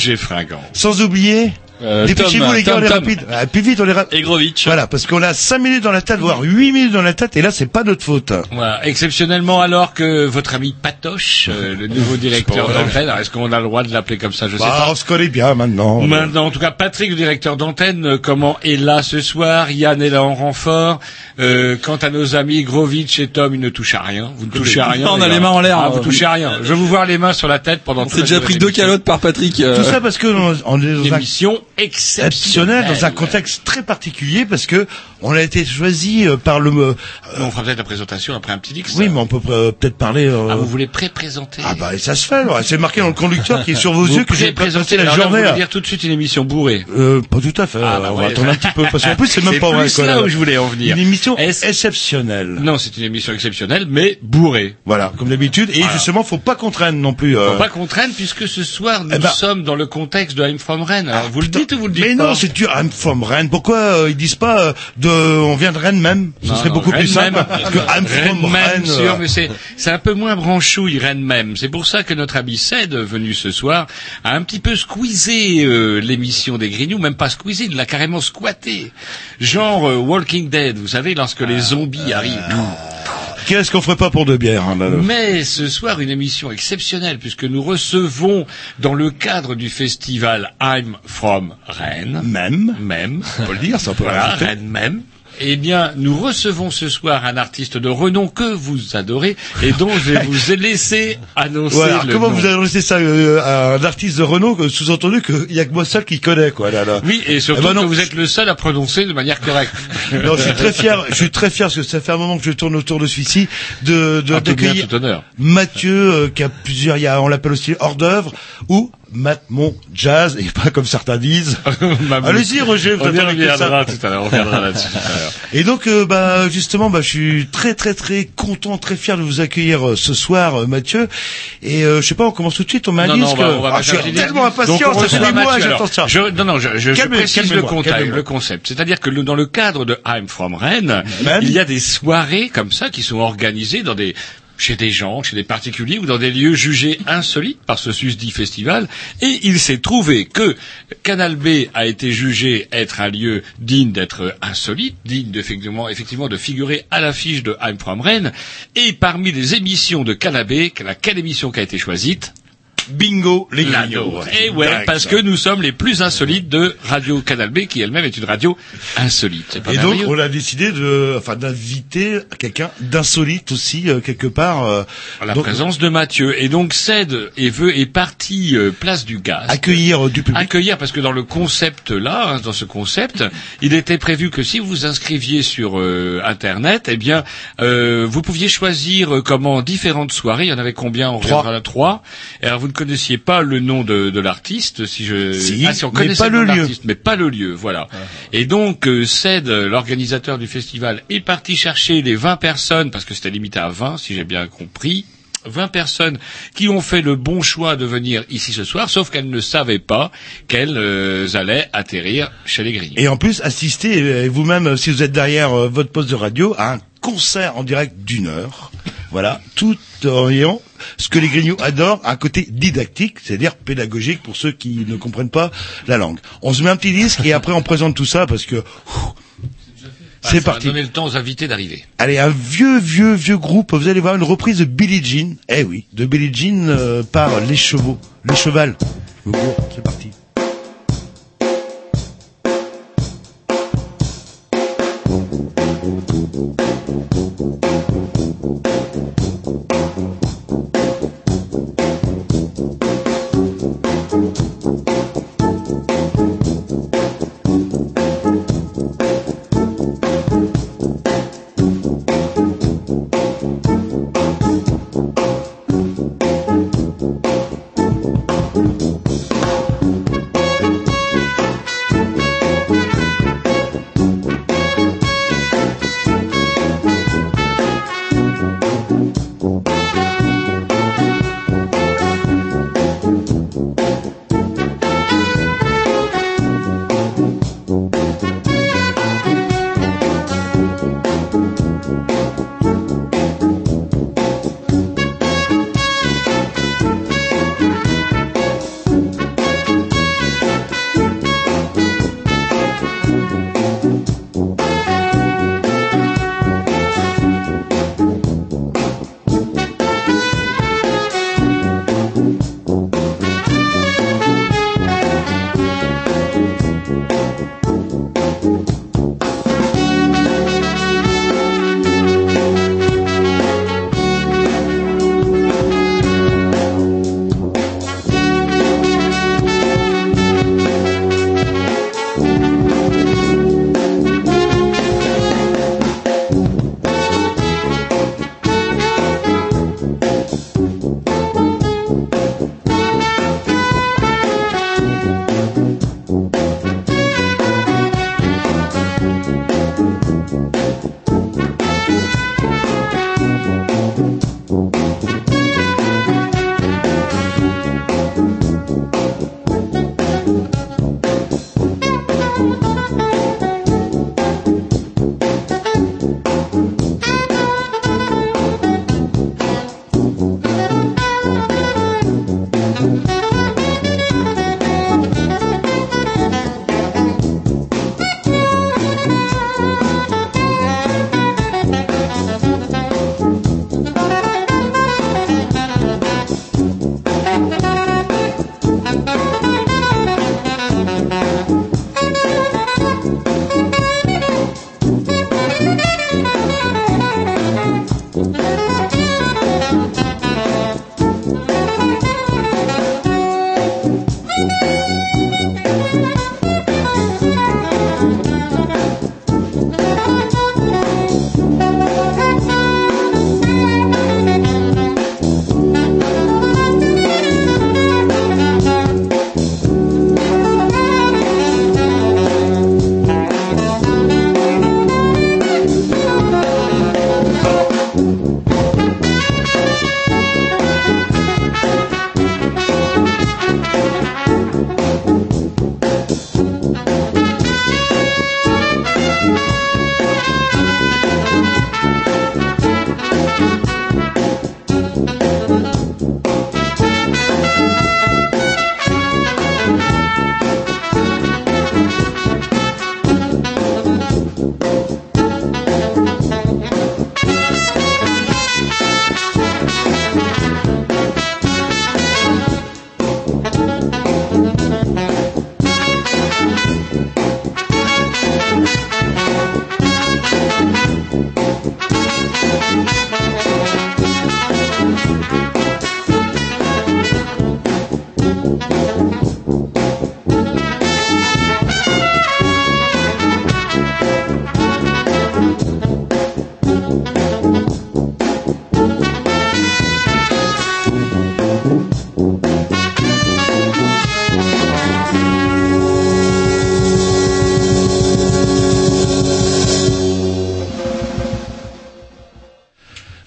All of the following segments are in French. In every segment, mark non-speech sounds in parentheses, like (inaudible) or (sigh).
Roger Fringant. Sans oublier... Euh, Dépêchez-vous les gars, Tom, on est Tom. rapide. Ah, plus vite, on est rapide. Et Grovitch. Voilà, parce qu'on a 5 minutes dans la tête, voire 8 minutes dans la tête, et là, c'est pas notre faute. Voilà. Exceptionnellement, alors que votre ami Patoche, euh, le nouveau (laughs) directeur d'antenne, est-ce qu'on a le droit de l'appeler comme ça Je sais Bah, pas. on se connaît bien maintenant. Maintenant, en tout cas, Patrick, le directeur d'antenne, euh, comment est là ce soir? Yann est là en renfort. Euh, quant à nos amis Grovitch et Tom, ils ne touchent à rien. Vous ne touchez à rien. Non, on a les mains en l'air. Ah, vous touchez à rien. Je veux vous voir les mains sur la tête pendant On s'est déjà pris de deux calottes par Patrick. euh, Tout ça parce que on est dans Une un émission exceptionnelle. exceptionnel, dans un contexte très particulier, parce que on a été choisi euh, par le... On fera peut-être la présentation après un petit dix. oui, mais on peut euh, peut-être parler... euh, Ah, vous voulez pré-présenter Ah bah et ça se fait alors, c'est marqué dans le conducteur qui est sur vos Vous yeux que j'ai présenté la journée. Vous dire tout de suite une émission bourrée. Euh, pas tout à fait. Ah, bah on ouais. va attendre un petit peu parce qu'en (laughs) plus c'est même pas vrai. quoi, là là. où je voulais en venir. Une émission exceptionnelle. Non, c'est une émission exceptionnelle, mais bourrée. Voilà, comme d'habitude. Et Voilà. justement, faut pas qu'on traîne non plus. euh. Faut pas qu'on traîne puisque ce soir nous Eh ben- sommes dans le contexte de I'm from Rennes. Alors, vous le dites ou vous le dites Mais pas non, c'est dur. I'm from Rennes. Pourquoi euh, ils disent pas de on vient de Rennes même? Ce Non, serait non, beaucoup plus simple. Même. Parce que I'm from Rennes mais c'est c'est un peu moins branchouille Rennes même. C'est pour ça que notre ami Ced, venu ce soir, a un petit peu squeezé euh, l'émission des Grignoux, même pas squeezé, il l'a carrément squatté. Genre euh, Walking Dead, vous savez, lorsque les zombies arrivent. Qu'est-ce qu'on ferait pas pour deux bières hein, là, là. Mais ce soir, une émission exceptionnelle puisque nous recevons dans le cadre du festival I'm from Rennes, Même. même, On peut le dire, ça peut voilà. Rennes même. Eh bien, nous recevons ce soir un artiste de renom que vous adorez et dont je vais (laughs) vous laisser annoncer le Comment nom. vous adressez ça euh, à un artiste de renom sous-entendu qu'il y a que moi seul qui connais quoi là là. Oui, et surtout Eh ben non. que vous êtes le seul à prononcer de manière correcte. (laughs) Non, je suis très fier. Je suis très fier parce que ça fait un moment que je tourne autour de celui-ci de de d'accueillir tout honneur. Mathieu euh, qui a plusieurs. Il y a on l'appelle aussi hors d'œuvre ou Matt Mon Jazz et pas comme certains disent. (laughs) Allez-y Roger, vous On y attendez que ça. reviendra tout à l'heure, on reviendra là-dessus tout à l'heure. (laughs) Et donc, euh, bah, justement, bah, je suis très, très, très content, très fier de vous accueillir euh, ce soir, euh, Mathieu. Et euh, je sais pas, on commence tout de suite. On non, disque. on va, Ah, je suis tellement impatient. Ça fait des mois, j'attends ça. Je, non, non, je, je, je Calmez- précise le, contact, le concept. C'est-à-dire que dans le cadre de I'm from Rennes, Même. il y a des soirées comme ça qui sont organisées dans des chez des gens, chez des particuliers ou dans des lieux jugés insolites par ce susdit festival. Et il s'est trouvé que Canal B a été jugé être un lieu digne d'être insolite, digne effectivement de figurer à l'affiche de I'm from Rennes. Et parmi les émissions de Canal B, quelle quelle émission qui a été choisie? Bingo, les grignots. Et ouais, Direct. parce que nous sommes les plus insolites de Radio Canal B, qui elle-même est une radio insolite. Et donc, on a décidé de, enfin, d'inviter quelqu'un d'insolite aussi, euh, quelque part. euh, À la donc, présence de Mathieu. Et donc Cède et veut est parti euh, place du gaz. accueillir euh, du public. accueillir parce que dans le concept là, hein, dans ce concept, il était prévu que si vous vous inscriviez sur euh, internet, eh bien euh, vous pouviez choisir euh, comment différentes soirées. Il y en avait combien? On Trois. reviendra à trois. Et alors vous ne connaissiez pas le nom de, de l'artiste, si je Si, ah, si on connaissait pas le lieu. mais pas le lieu, voilà. Et donc euh, Ced, l'organisateur du festival, est parti chercher les 20 personnes parce que c'était limité à 20, si j'ai bien compris. 20 personnes qui ont fait le bon choix de venir ici ce soir, sauf qu'elles ne savaient pas qu'elles euh, allaient atterrir chez les Grignoux. Et en plus, assistez euh, vous-même, euh, si vous êtes derrière euh, votre poste de radio, à un concert en direct d'une heure. Voilà, tout ce que les grignoux adorent, un côté didactique, c'est-à-dire pédagogique pour ceux qui ne comprennent pas la langue. On se met un petit disque et après on présente tout ça parce que... Ah, c'est parti. Donner le temps aux invités d'arriver. Allez, un vieux, vieux, vieux groupe. Vous allez voir une reprise de Billie Jean. Eh oui, de Billie Jean euh, par les chevaux, les chevals. C'est parti.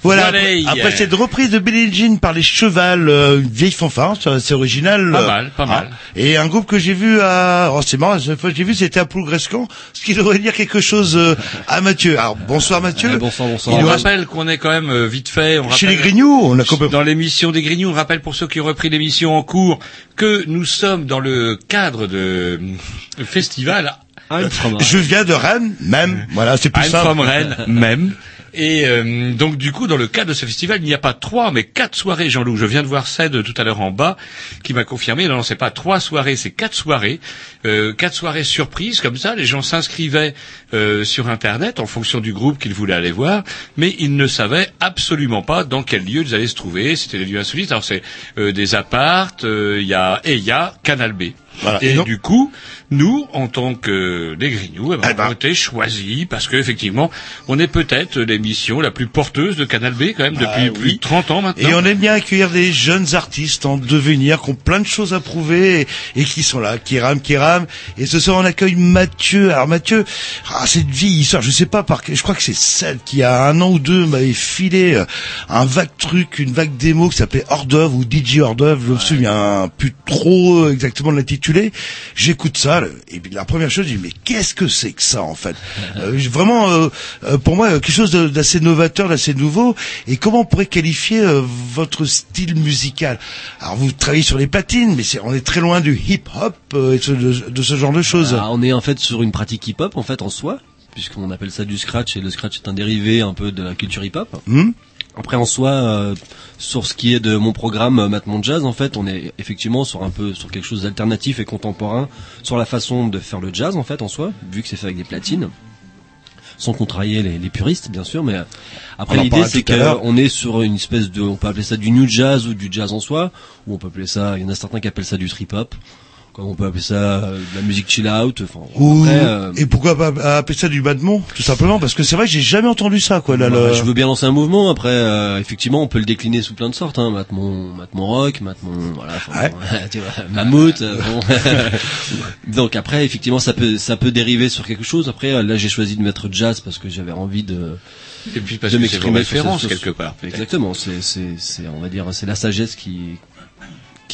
Voilà. Après, après cette reprise de Billie Jean par les Chevals, euh, une vieille fanfare, c'est original. Pas euh, mal, pas mal. Et un groupe que j'ai vu à, oh c'est marrant, la seule fois que j'ai vu c'était à Plougrescan, ce qui devrait dire quelque chose euh, à Mathieu? Alors bonsoir Mathieu. Ouais, bonsoir, bonsoir. On nous rappelle qu'on est quand même euh, vite fait. On Chez rappelle- les Grignoux, on a complètement. Dans l'émission des Grignoux, on rappelle pour ceux qui ont repris l'émission en cours que nous sommes dans le cadre de festival Ah, fromage. Je viens de Rennes, même. Voilà, c'est plus I'm simple. from Rennes même. Et euh, donc du coup, dans le cadre de ce festival, il n'y a pas trois, mais quatre soirées, Jean-Loup. Je viens de voir Ced tout à l'heure en bas, qui m'a confirmé. Non, non, c'est pas trois soirées, c'est quatre soirées. Euh, quatre soirées surprises, comme ça. Les gens s'inscrivaient euh, sur Internet en fonction du groupe qu'ils voulaient aller voir, mais ils ne savaient absolument pas dans quel lieu ils allaient se trouver. C'était des lieux insolites. Alors c'est des appartes, il y a et il y a Canal B. Voilà. Et du coup, nous, en tant que des Grignoux, eh ben, Eh ben. on a été choisis parce que effectivement, on est peut-être l'émission la plus porteuse de Canal B quand même depuis Ah, oui. plus de 30 ans maintenant. Et on aime bien accueillir des jeunes artistes en devenir, qui ont plein de choses à prouver et, et qui sont là, qui rament, qui rament. Et ce soir, on accueille Mathieu. Alors Mathieu, ah, cette vieille histoire, je sais pas par je crois que c'est celle qui a un an ou deux m'avait filé euh, un vague truc, une vague démo qui s'appelait Hors d'œuvre ou DJ Hors d'œuvre. Je me souviens plus trop exactement de J'écoute ça et puis la première chose, je dis mais qu'est-ce que c'est que ça en fait? (laughs) Euh, Vraiment, euh, euh, pour moi, quelque chose d'assez novateur, d'assez nouveau. Et comment on pourrait qualifier euh, votre style musical? Alors vous travaillez sur les platines, mais on est très loin du hip-hop et de ce genre de choses. Ah, on est en fait sur une pratique hip-hop en fait en soi, puisqu'on appelle ça du scratch et le scratch est un dérivé un peu de la culture hip-hop. Hmm? Après en soi, euh, sur ce qui est de mon programme euh, Mon Jazz, en fait, on est effectivement sur un peu sur quelque chose d'alternatif et contemporain, sur la façon de faire le jazz en fait en soi, vu que c'est fait avec des platines. Sans contrarier les, les puristes, bien sûr, mais euh, après l'idée c'est qu'on est sur une espèce de, on peut appeler ça du new jazz ou du jazz en soi, ou on peut appeler ça, il y en a certains qui appellent ça du trip hop, comme on peut appeler ça euh, de la musique chill out. Enfin, Ou- après, euh, Et pourquoi pas appeler ça du badmon Tout simplement parce que c'est vrai que j'ai jamais entendu ça quoi. Là, Bah, le- Je veux bien lancer un mouvement. Après, euh, effectivement, on peut le décliner sous plein de sortes. Hein. Matmon, Matmon rock, Matmon, voilà, enfin, Ouais. (laughs) tu vois, mammouth. euh, bon. (laughs) Donc après, effectivement, ça peut, ça peut dériver sur quelque chose. Après, là, j'ai choisi de mettre jazz parce que j'avais envie de, Et puis parce de que c'est quelque part. Exactement. C'est, c'est, c'est, on va dire, c'est la sagesse qui,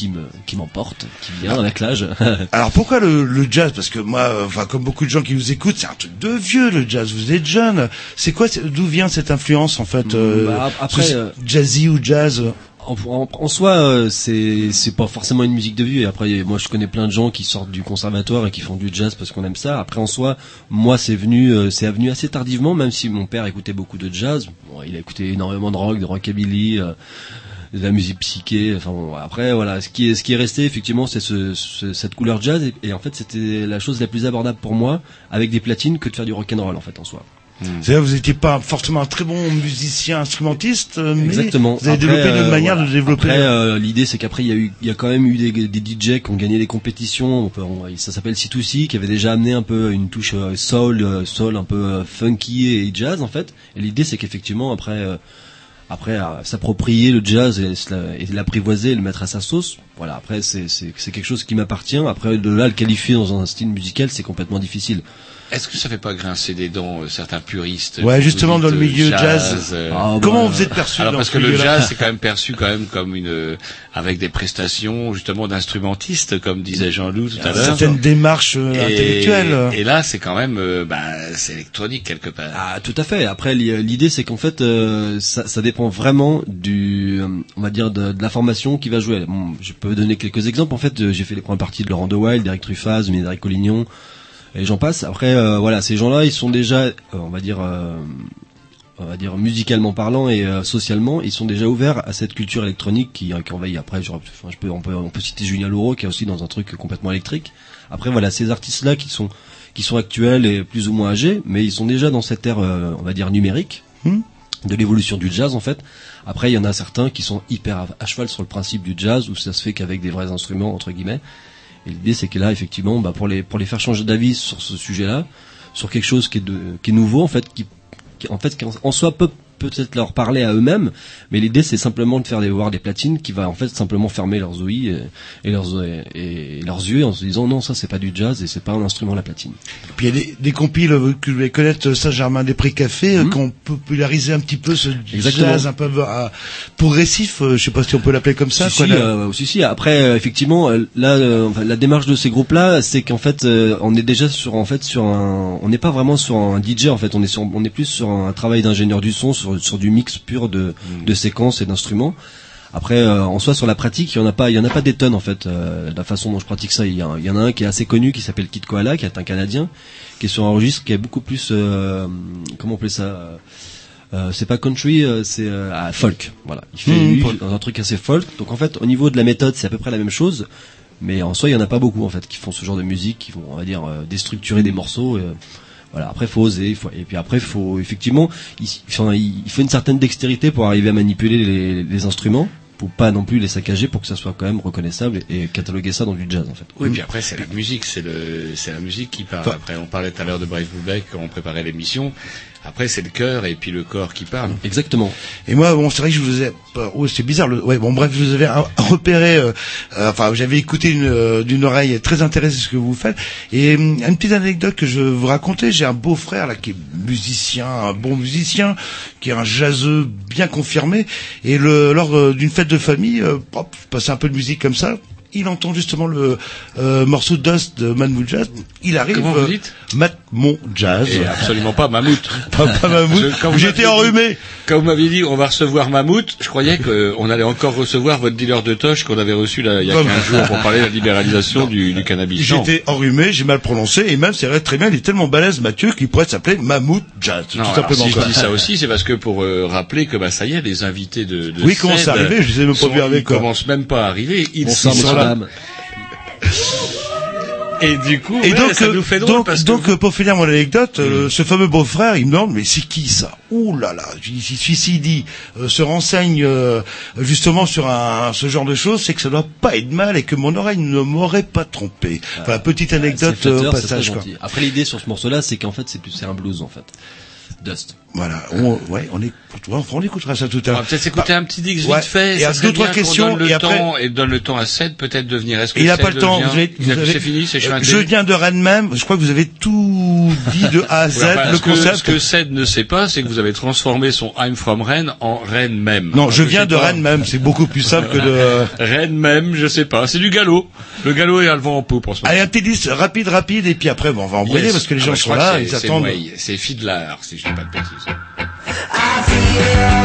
qui me, qui m'emporte, qui vient avec l'âge. (laughs) Alors pourquoi le, le jazz? Parce que moi, euh, enfin comme beaucoup de gens qui nous écoutent, c'est un truc de vieux le jazz. Vous êtes jeune. C'est quoi D'où vient cette influence en fait euh, Bah, après, euh, jazzy ou jazz? En, en- en soi, euh, c'est c'est pas forcément une musique de vieux. Et après, moi, je connais plein de gens qui sortent du conservatoire et qui font du jazz parce qu'on aime ça. Après, en soi, moi, c'est venu, euh, c'est venu assez tardivement, même si mon père écoutait beaucoup de jazz. Bon, il a écouté énormément de rock, de rockabilly. euh, de la musique psyché enfin bon, après voilà ce qui est ce qui est resté effectivement c'est ce, ce- cette couleur jazz et, et en fait c'était la chose la plus abordable pour moi avec des platines que de faire du rock and roll en fait en soi C'est-à-dire vous n'étiez pas forcément un très bon musicien instrumentiste, euh, mais Exactement. vous avez Après, développé une euh, manière voilà. de développer. Après, euh, l'idée c'est qu'après il y a eu, il y a quand même eu des, des DJ qui ont gagné des compétitions. On peut- on- ça s'appelle C2C, qui avait déjà amené un peu une touche euh, soul, soul un peu funky et jazz en fait. Et l'idée c'est qu'effectivement après, euh, après s'approprier le jazz et, se la- et l'apprivoiser, et le mettre à sa sauce. Voilà. Après c'est quelque chose qui m'appartient. Après de là le qualifier dans un style musical c'est complètement difficile. Est-ce que ça fait pas grincer des dents euh, certains puristes Ouais, justement, dans le dites, milieu euh, jazz. euh, Ah, Comment bah, vous êtes perçu Alors dans parce ce que le jazz c'est quand même perçu quand même comme une euh, avec des prestations justement d'instrumentistes comme disait Jean-Loup tout à l'heure. certaines démarches euh, intellectuelles. et là c'est quand même euh, bah, c'est électronique quelque part. Ah, tout à fait. Après, l'i- l'idée, c'est qu'en fait, euh, ça, ça dépend vraiment du, euh, on va dire, de, de la formation qui va jouer. Bon, je peux donner quelques exemples. En fait, euh, j'ai fait les premières parties de Laurent De Wild, d'Eric Truffaz, Médéric Collignon, et j'en passe. Après, euh, voilà, ces gens-là, ils sont déjà, euh, on va dire, euh, on va dire musicalement parlant et euh, socialement, ils sont déjà ouverts à cette culture électronique qui, qui envahit. Après, je, enfin, je peux, on peut, on peut citer Julien Laureau qui est aussi dans un truc complètement électrique. Après, voilà, ces artistes-là qui sont, qui sont actuels et plus ou moins âgés, mais ils sont déjà dans cette ère, euh, on va dire numérique, Hmm. de l'évolution du jazz en fait. Après, il y en a certains qui sont hyper à cheval sur le principe du jazz où ça se fait qu'avec des vrais instruments entre guillemets. Et l'idée, c'est que là, effectivement, bah, pour les pour les faire changer d'avis sur ce sujet-là, sur quelque chose qui est de qui est nouveau en fait, qui, en fait en soi peut peut-être leur parler à eux-mêmes, mais l'idée c'est simplement de faire des, voir des platines qui va en fait simplement fermer leurs ouïes et, et leurs et, et leurs yeux en se disant non ça c'est pas du jazz et c'est pas un instrument la platine. Puis il y a des, des compiles euh, que vous devez connaître, Saint-Germain-des-Prés Café, euh, qui ont popularisé un petit peu ce Exactement. jazz un peu euh, progressif, euh, je sais pas si on peut l'appeler comme ça. si, quoi, si, là. euh, si, si. Après, euh, effectivement, euh, là, euh, la démarche de ces groupes-là, c'est qu'en fait, euh, on est déjà sur, en fait, sur un, on n'est pas vraiment sur un DJ. En fait, on est sur, on est plus sur un travail d'ingénieur du son, sur, sur du mix pur de, de séquences et d'instruments. Après, euh, en soi, sur la pratique, il y en a pas, il y en a pas des tonnes en fait. euh, la façon dont je pratique ça, il y, a un- il y en a un qui est assez connu, qui s'appelle Kid Koala, qui est un Canadien, qui est sur un registre qui est beaucoup plus, euh, comment on appelle ça c'est pas country, c'est ah, folk. Voilà, il fait lui, dans un truc assez folk. Donc en fait, au niveau de la méthode, c'est à peu près la même chose, mais en soi, il y en a pas beaucoup en fait qui font ce genre de musique, qui vont, on va dire, déstructurer des morceaux. Voilà. Après, faut oser. faut- et puis après, faut effectivement, il, il faut une certaine dextérité pour arriver à manipuler les, les instruments, pour pas non plus les saccager, pour que ça soit quand même reconnaissable et, et cataloguer ça dans du jazz en fait. Oui, puis après c'est la musique, c'est le, c'est la musique qui parle. Enfin- Après, on parlait tout à l'heure de Brave Blueback quand on préparait l'émission. Après, c'est le cœur et puis le corps qui parlent. Exactement. Et moi, bon, c'est vrai que je vous ai, oh, c'est bizarre. Le, ouais, bon, bref, je vous avais repéré. euh, euh, enfin, j'avais écouté une, euh, d'une oreille très intéressée ce que vous faites. Et hum, une petite anecdote que je veux vous raconter. J'ai un beau frère là qui est musicien, un bon musicien, qui est un jazzeux bien confirmé. Et le, lors euh, d'une fête de famille, euh, hop, je passais un peu de musique comme ça. Il entend justement le euh, morceau Dust de Mammouth Jazz. Il arrive. Comment vous euh, dites? Matt Mon Jazz. Et absolument pas Mammouth. (laughs) Pas, pas Mammouth. J'étais enrhumé. Quand vous m'aviez dit on va recevoir Mammouth, je croyais qu'on allait encore recevoir votre dealer de toche qu'on avait reçu là, il y a Non, 15 jours pour parler de la libéralisation du, du cannabis. J'étais enrhumé, j'ai mal prononcé, et même c'est vrai très bien, il est tellement balèze Mathieu qu'il pourrait s'appeler Mammouth Jazz, Non, tout simplement. si je dis ça (laughs) aussi, c'est parce que pour euh, rappeler que bah ça y est, les invités de, de Oui, comment CED c'est arrivé Je les ai même pas vus arriver, Ils commencent même pas à arriver. Ils Bonsoir, ils sont monsieur, là. Madame. Et du coup, Et ouais, donc, ça nous fait drôle donc, parce que donc vous- pour finir mon anecdote, euh, ce fameux beau-frère, il me demande, mais c'est qui ça Ouh là là, s'il dit, euh, se renseigne euh, justement sur un, ce genre de choses, c'est que ça doit pas être mal et que mon oreille ne m'aurait pas trompé. Enfin, petite anecdote C'est flatteur, euh, au passage. Quoi. Après l'idée sur ce morceau-là, c'est qu'en fait c'est plus c'est un blues en fait. Dust. Voilà, on, ouais, on écoute, on écoutera ça tout à On l'heure. va peut-être s'écouter un petit Dix Ouais. vite fait. Et ça deux, trois questions, le et après- temps et donne le temps à Ced peut-être de venir. Est-ce que il n'a pas le temps. Vous avez, vous avez- C'est fini, c'est euh. Je viens de Rennes même. Je crois que vous avez tout dit de A à Z, le ce que- concept. Ce que Ced ne sait pas, c'est que vous avez transformé son I'm from Rennes en Rennes même. Non, je viens de pas. Rennes même. C'est beaucoup plus simple que de. (laughs) Rennes même, je sais pas. C'est du galop. Le galop est à le vent en poupe en ce moment. Allez, un petit rapide, rapide, et puis après, bon, on va embrayer parce que les Ah gens bah, sont là, que ils attendent. C'est Fiddler, si je dis pas de bêtises. i feel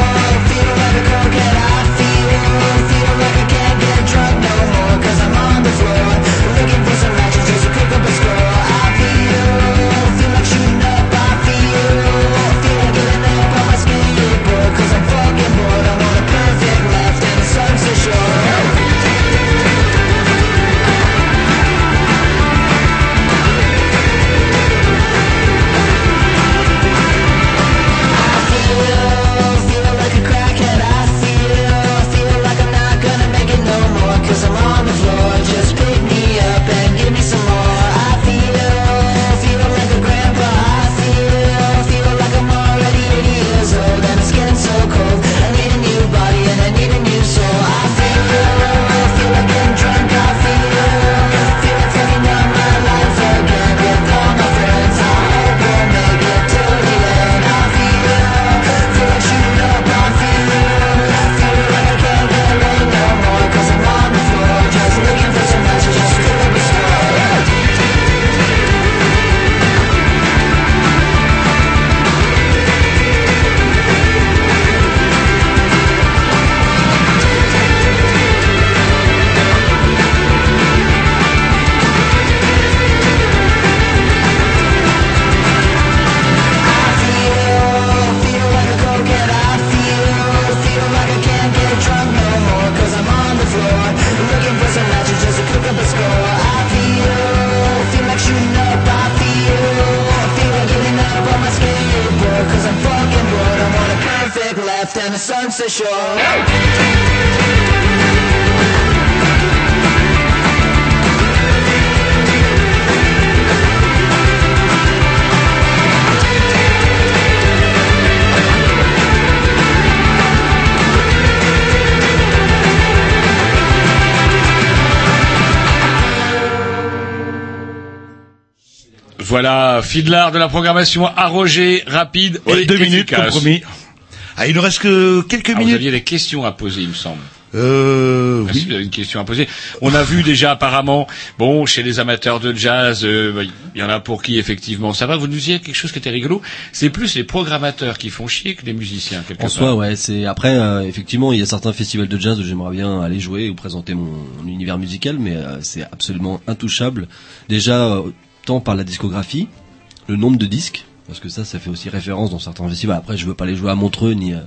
Voilà, Fidlar de la programmation à Roger, rapide Ouais, et deux minutes, compromis. Ah, il nous reste que quelques Ah, vous minutes. aviez des questions à poser, il me semble. Euh, si, oui. vous avez une question à poser? On a vu déjà apparemment, bon, chez les amateurs de jazz, euh, bah, il y en a pour qui effectivement ça va. Vous nous disiez quelque chose qui était rigolo. C'est plus les programmateurs qui font chier que les musiciens quelque En part. soi, ouais, c'est après euh, effectivement, il y a certains festivals de jazz où j'aimerais bien aller jouer ou présenter mon, mon univers musical, mais euh, c'est absolument intouchable. Déjà euh, tant par la discographie, le nombre de disques, parce que ça, ça fait aussi référence dans certains festivals. Après, je veux pas les jouer à Montreux ni euh,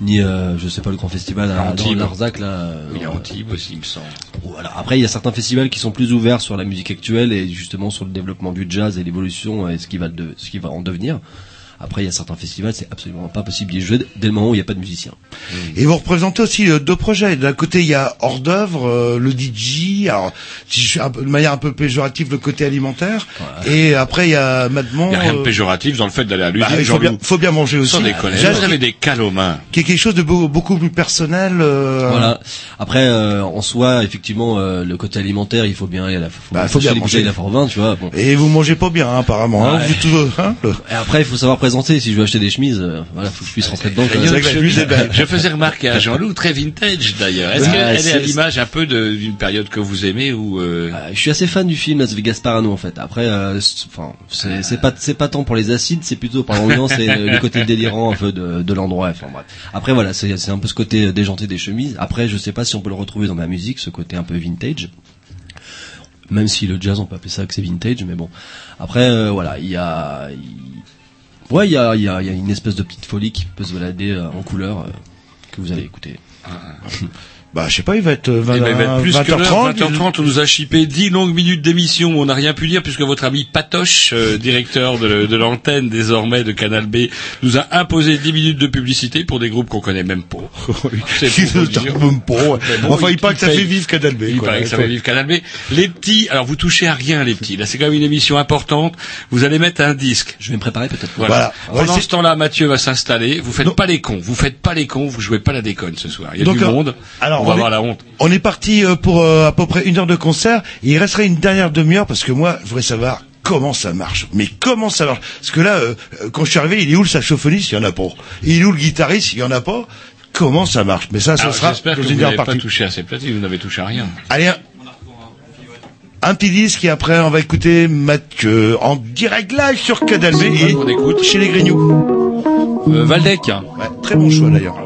ni euh, je sais pas le grand festival à. Larzac là. euh, Il y a Antibes aussi, il me semble. voilà. Après, il y a certains festivals qui sont plus ouverts sur la musique actuelle et justement sur le développement du jazz et l'évolution et ce qui va de, ce qui va en devenir. Après, il y a certains festivals, c'est absolument pas possible d'y jouer dès le moment où il n'y a pas de musicien. Et vous représentez aussi euh, deux projets. D'un côté, il y a hors d'œuvre, euh, le DJ, alors si je suis un peu, de manière un peu péjorative, le côté alimentaire. Et après, il y a Mademont. Il n'y a rien de euh, péjoratif dans le fait d'aller à bah, l'usine. il faut bien, faut bien manger aussi. Sans déconner. Avez des cales aux mains. qui est quelque chose de beau- beaucoup plus personnel. euh, Voilà. Après, euh, en soi, effectivement, euh, le côté alimentaire, il faut bien aller à la, faut, Bah, faut bien manger. la Forvin, tu vois. Bon. Et vous mangez pas bien, hein, apparemment. Hein, vous tout- hein, le- Et après, il faut savoir Si je veux acheter des chemises, euh, voilà, faut que je puisse rentrer dedans. quoi. Belle. Je faisais remarquer à (laughs) Jean-Loup, très vintage d'ailleurs. Est-ce Ouais, qu'elle est, à l'image un peu d'une période que vous aimez ou euh, Euh, je suis assez fan du film Las Vegas Parano en fait. Après, euh, c'est- enfin, c'est pas c'est pas tant pour les acides, c'est plutôt par l'ambiance et le, côté délirant un peu de, de l'endroit. Enfin bref. Après voilà, c'est c'est un peu ce côté déjanté des chemises. Après, je sais pas si on peut le retrouver dans ma musique, ce côté un peu vintage. Même si le jazz on peut appeler ça que c'est vintage, mais bon. Après euh, voilà, il y a, ouais, il y a, y a y a une espèce de petite folie qui peut se balader euh, en couleur euh, que vous allez écouter. (laughs) Bah, je sais pas, il va être euh, 20, Eh ben, il va être plus que l'heure, 20h30. 20h30, on nous a chippé 10 longues minutes d'émission, on n'a rien pu dire puisque votre ami Patoche, euh, directeur de, de l'antenne désormais de Canal B, nous a imposé 10 minutes de publicité pour des groupes qu'on connaît même pas. (laughs) T'arrive pas, ouais. Mais bon, enfin, il, il- paraît que ça fait vivre Canal B. Il quoi. paraît que ça va vivre Canal B. Les petits, alors vous touchez à rien les petits. Là, c'est quand même une émission importante. Vous allez mettre un disque. Je vais me préparer peut-être. Voilà. Voilà. Pendant ce temps-là, Mathieu va s'installer. Vous faites pas les cons. Vous faites pas les cons. Vous jouez pas la déconne ce soir. Il y a Donc, du euh, monde. alors, on va on est- avoir la honte. On est parti euh, pour euh, à peu près une heure de concert. Et il resterait une dernière demi-heure parce que moi, je voudrais savoir comment ça marche. Mais comment ça marche? Parce que là, euh, quand je suis arrivé, il est où le saxophoniste? Il y en a pas. Il est où le guitariste? Il y en a pas. Comment ça marche? Mais ça, ce Alors, sera J'espère que vous n'avez pas touché à ces platines. Vous n'avez touché à rien. Allez, un, un petit disque et après on va écouter Mathieu en direct live sur Canal B et On écoute. chez les Grignoux. Euh, Valdec. Ouais, très bon choix d'ailleurs.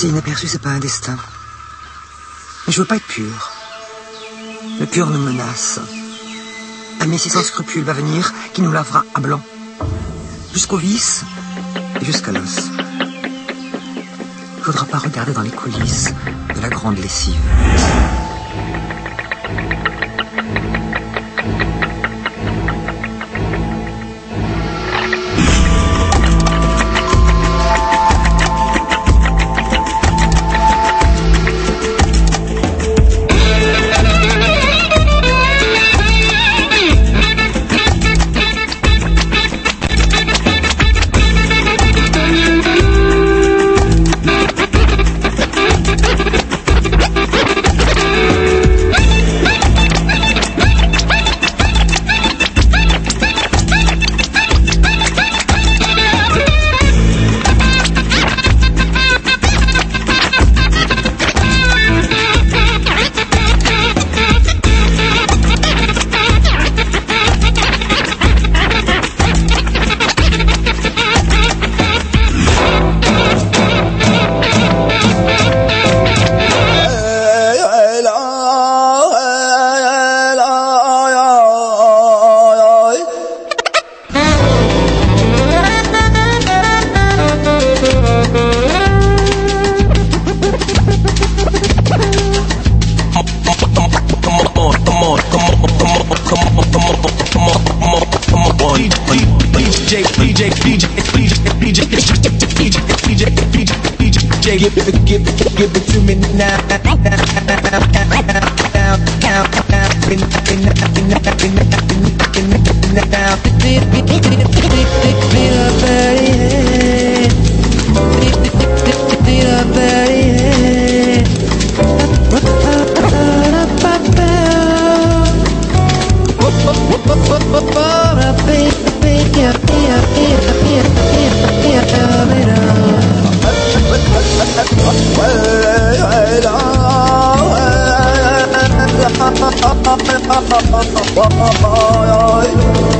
Passer inaperçu, c'est pas un destin. Mais je veux pas être pur. Le pur nous menace. Un messie sans scrupules va venir qui nous lavera à blanc. Jusqu'au vice et jusqu'à l'os. Faudra pas regarder dans les coulisses de la grande lessive. Feel Bye.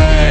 rain.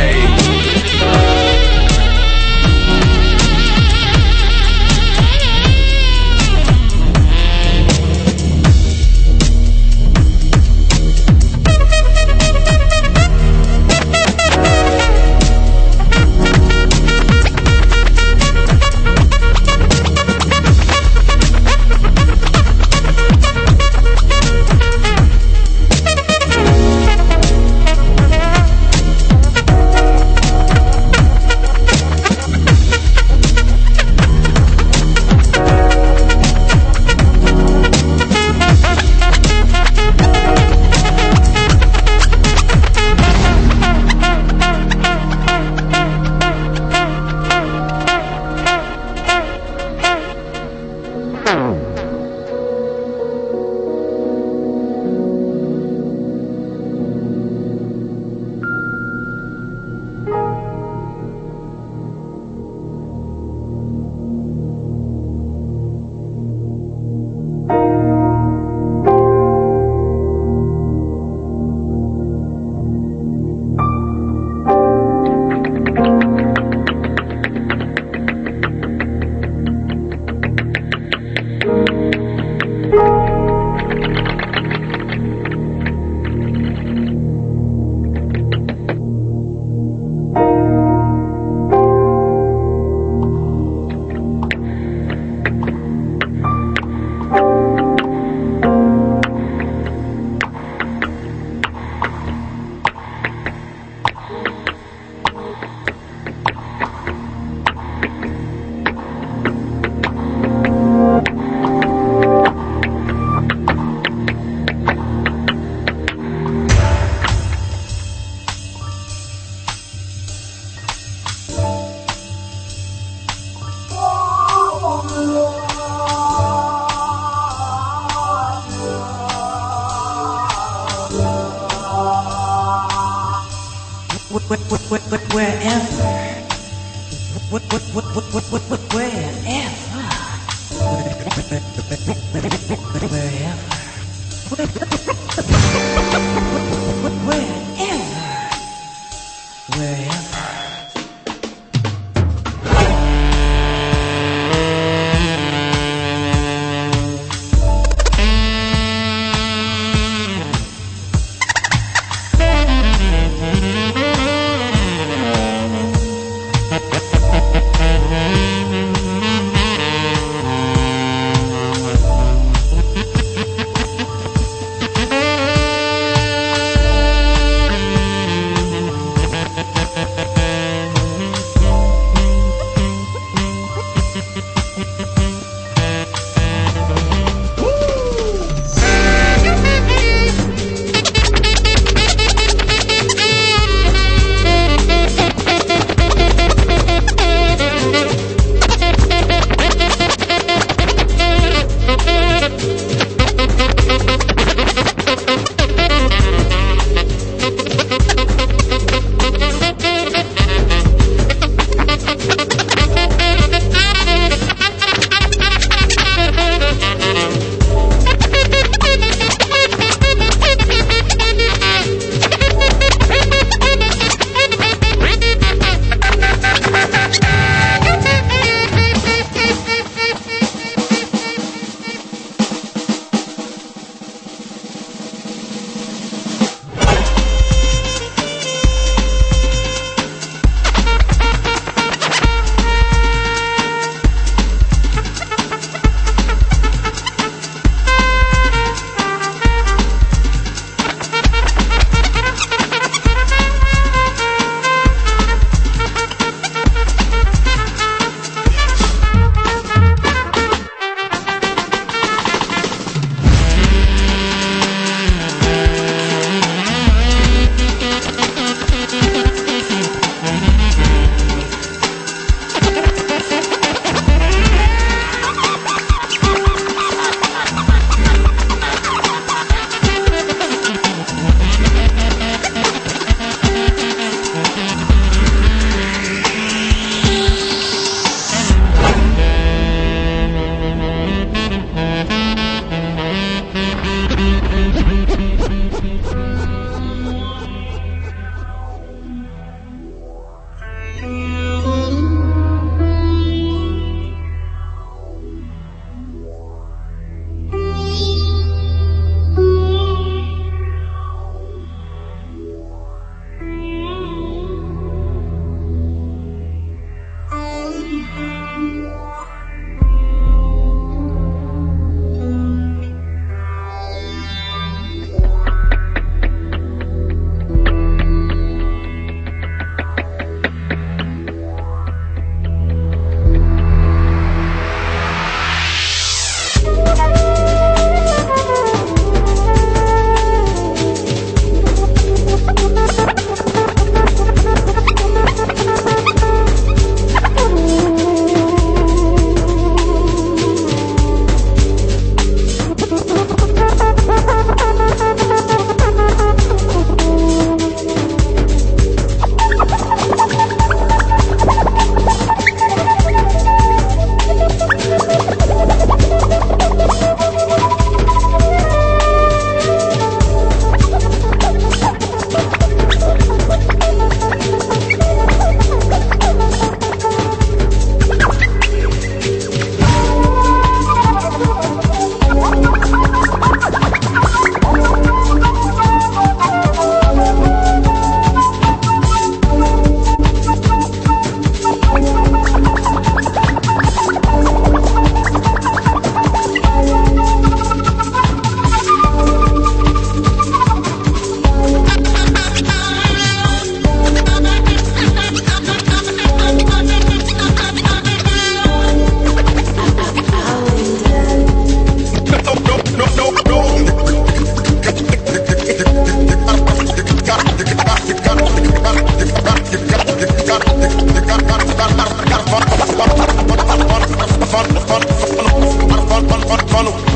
follow, follow, follow, follow, follow.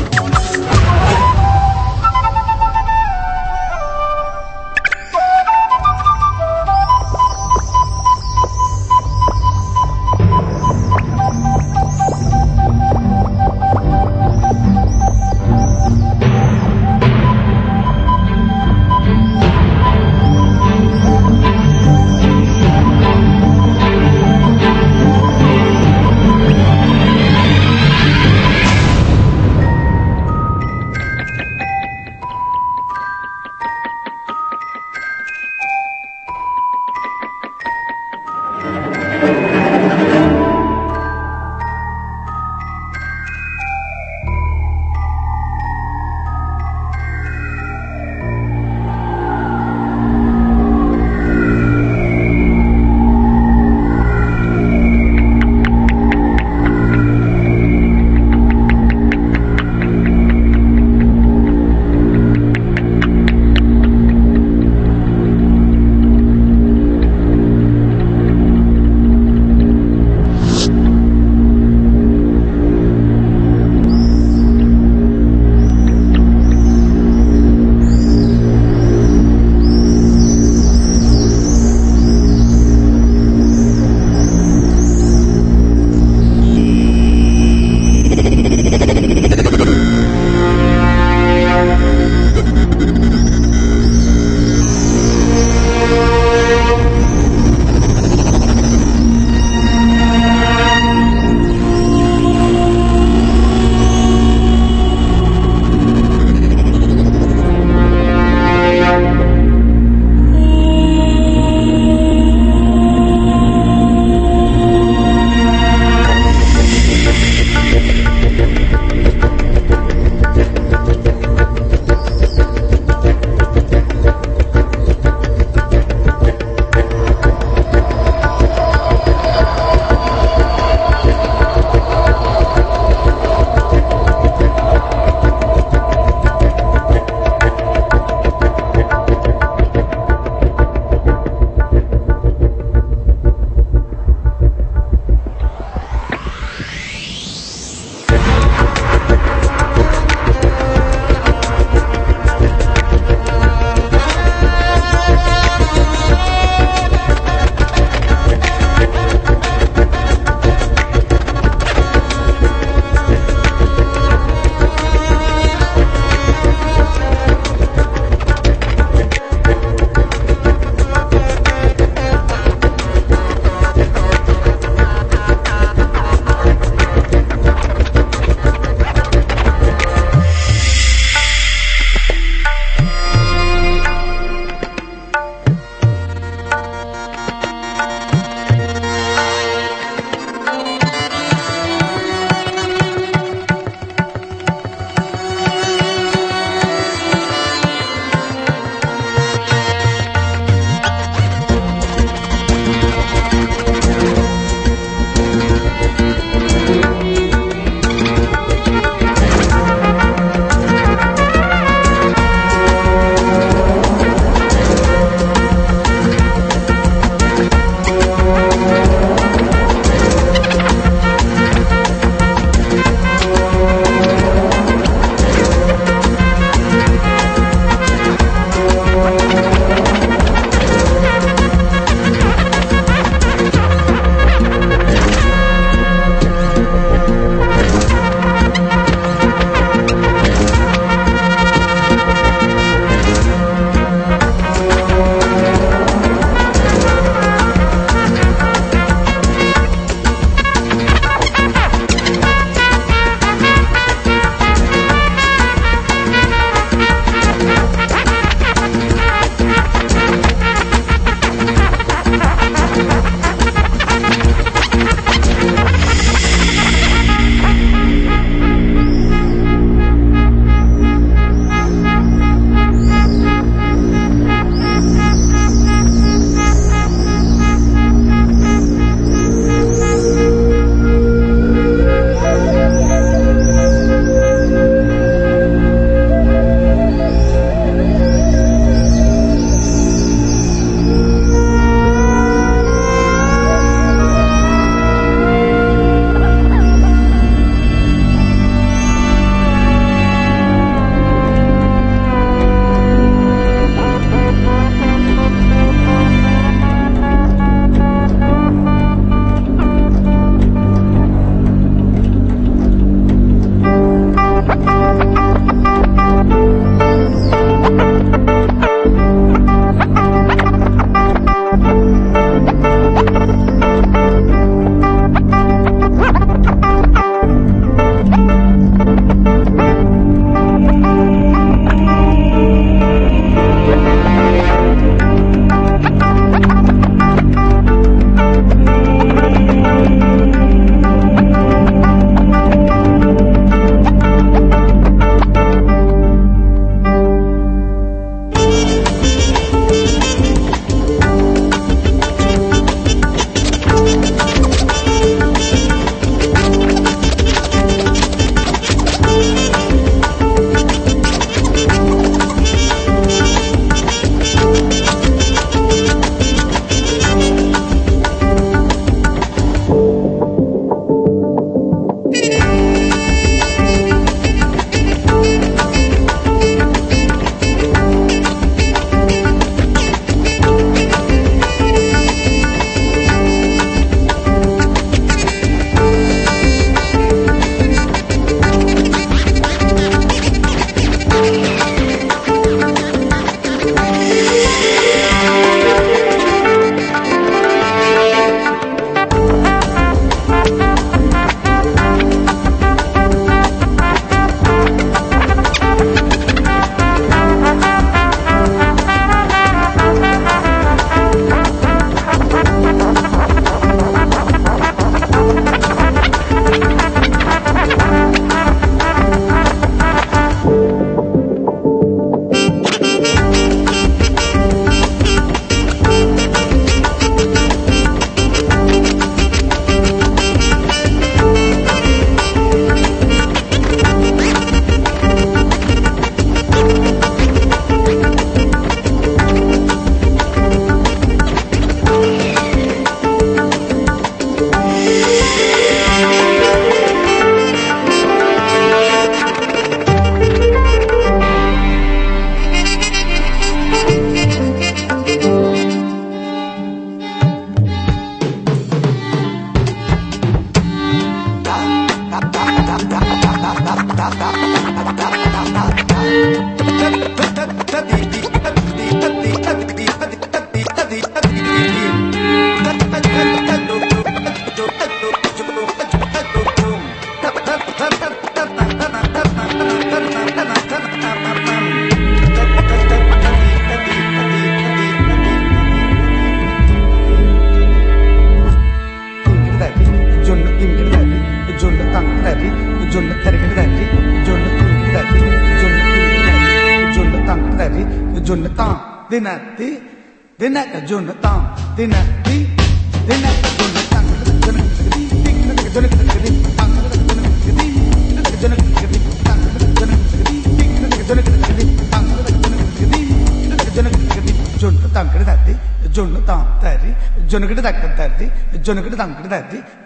නැද්ද?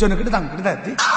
ජොනකට දංකට ඇති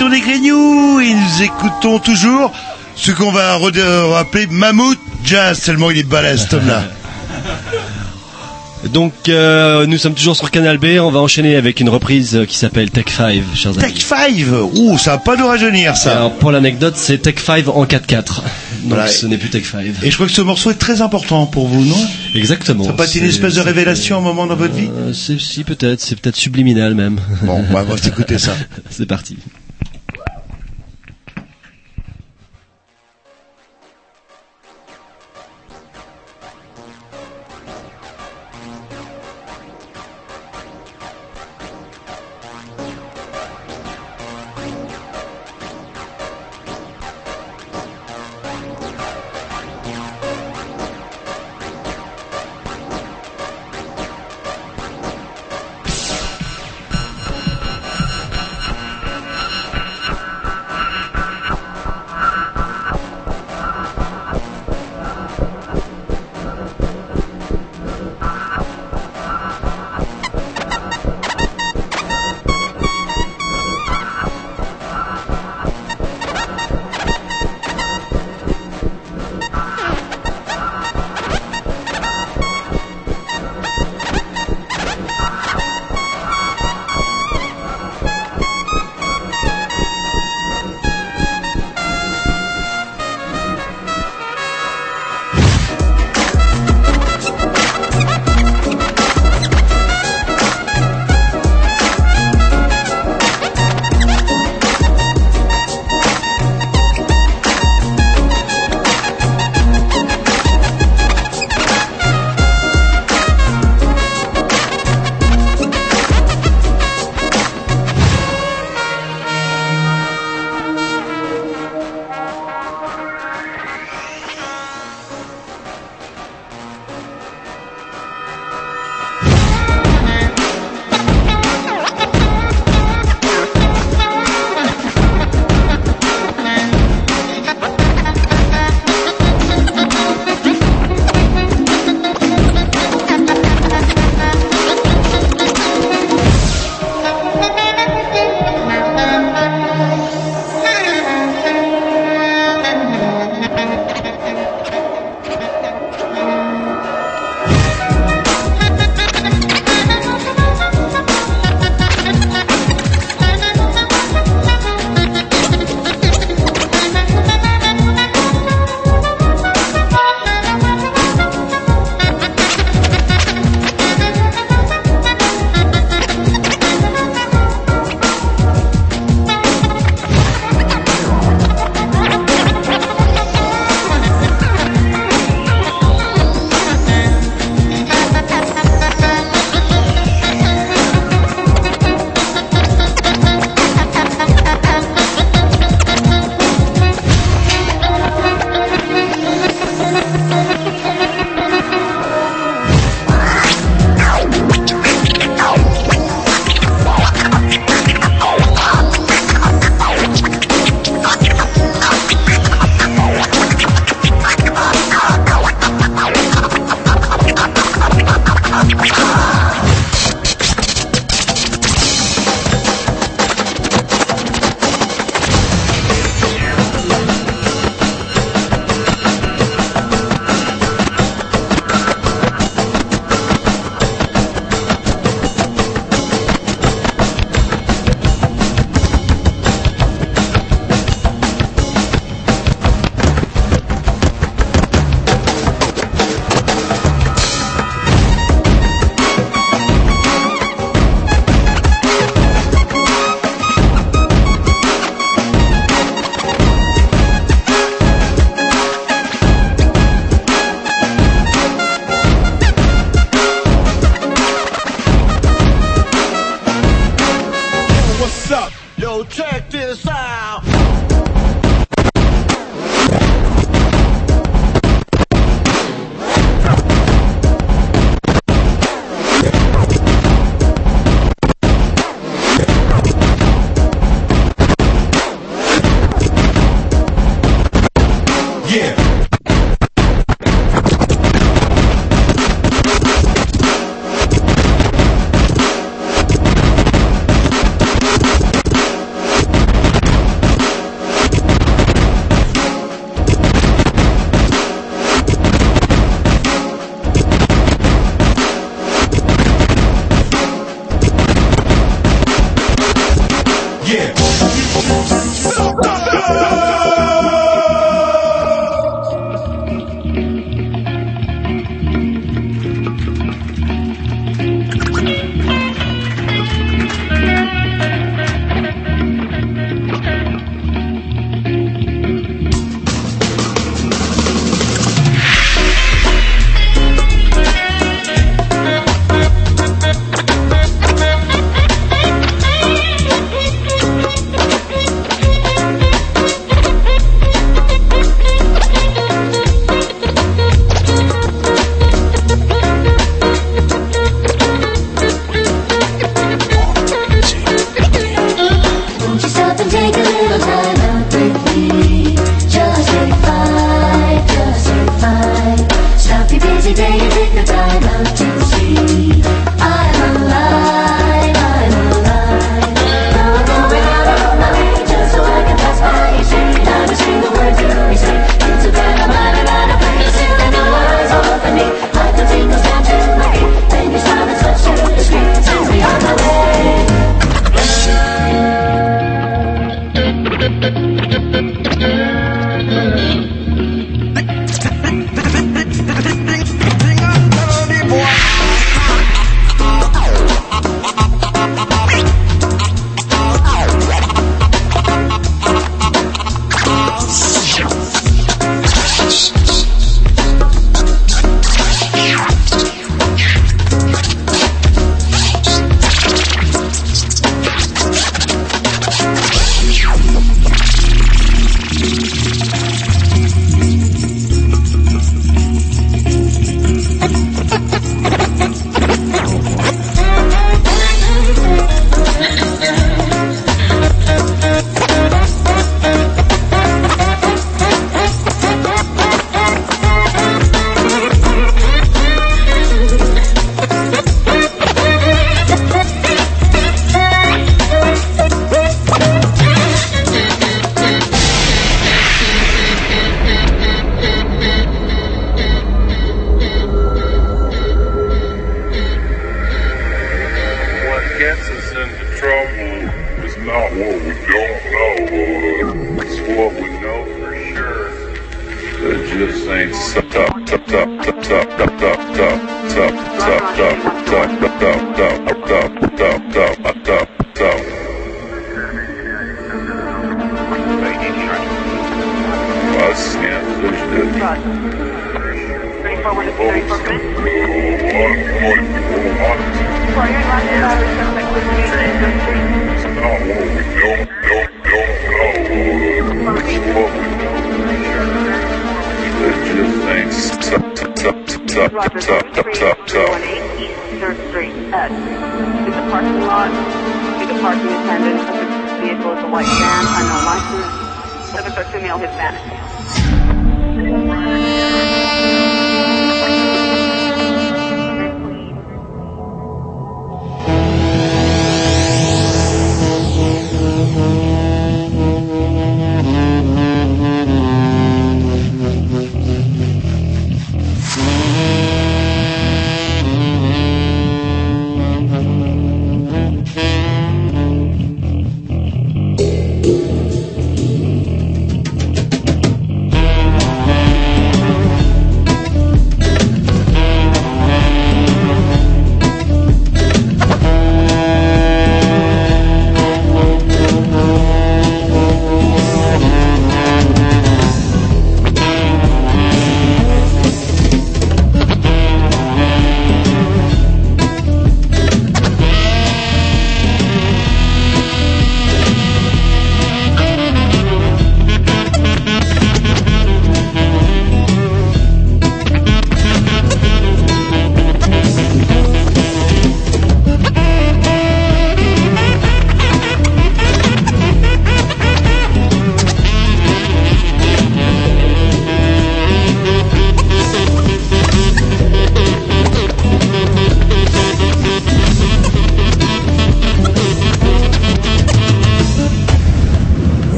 l'émission des Grignoux et nous écoutons toujours ce qu'on va rappeler Mammouth Jazz, tellement il est balèze cet homme-là. (laughs) Donc euh, nous sommes toujours sur Canal B, on va enchaîner avec une reprise euh, qui s'appelle Tech 5, chers amis. Tech 5 Ouh, ça va pas nous rajeunir ça. Alors pour l'anecdote, c'est Tech 5 en 4-4. Donc Voilà. ce n'est plus Tech 5. Et je crois que ce morceau est très important pour vous, non? Exactement. Ça n'a pas été une espèce de révélation à un moment dans votre vie? Euh, c'est- Si peut-être, c'est peut-être subliminal même. Bon, bah, on va s'écouter ça. (laughs) c'est parti.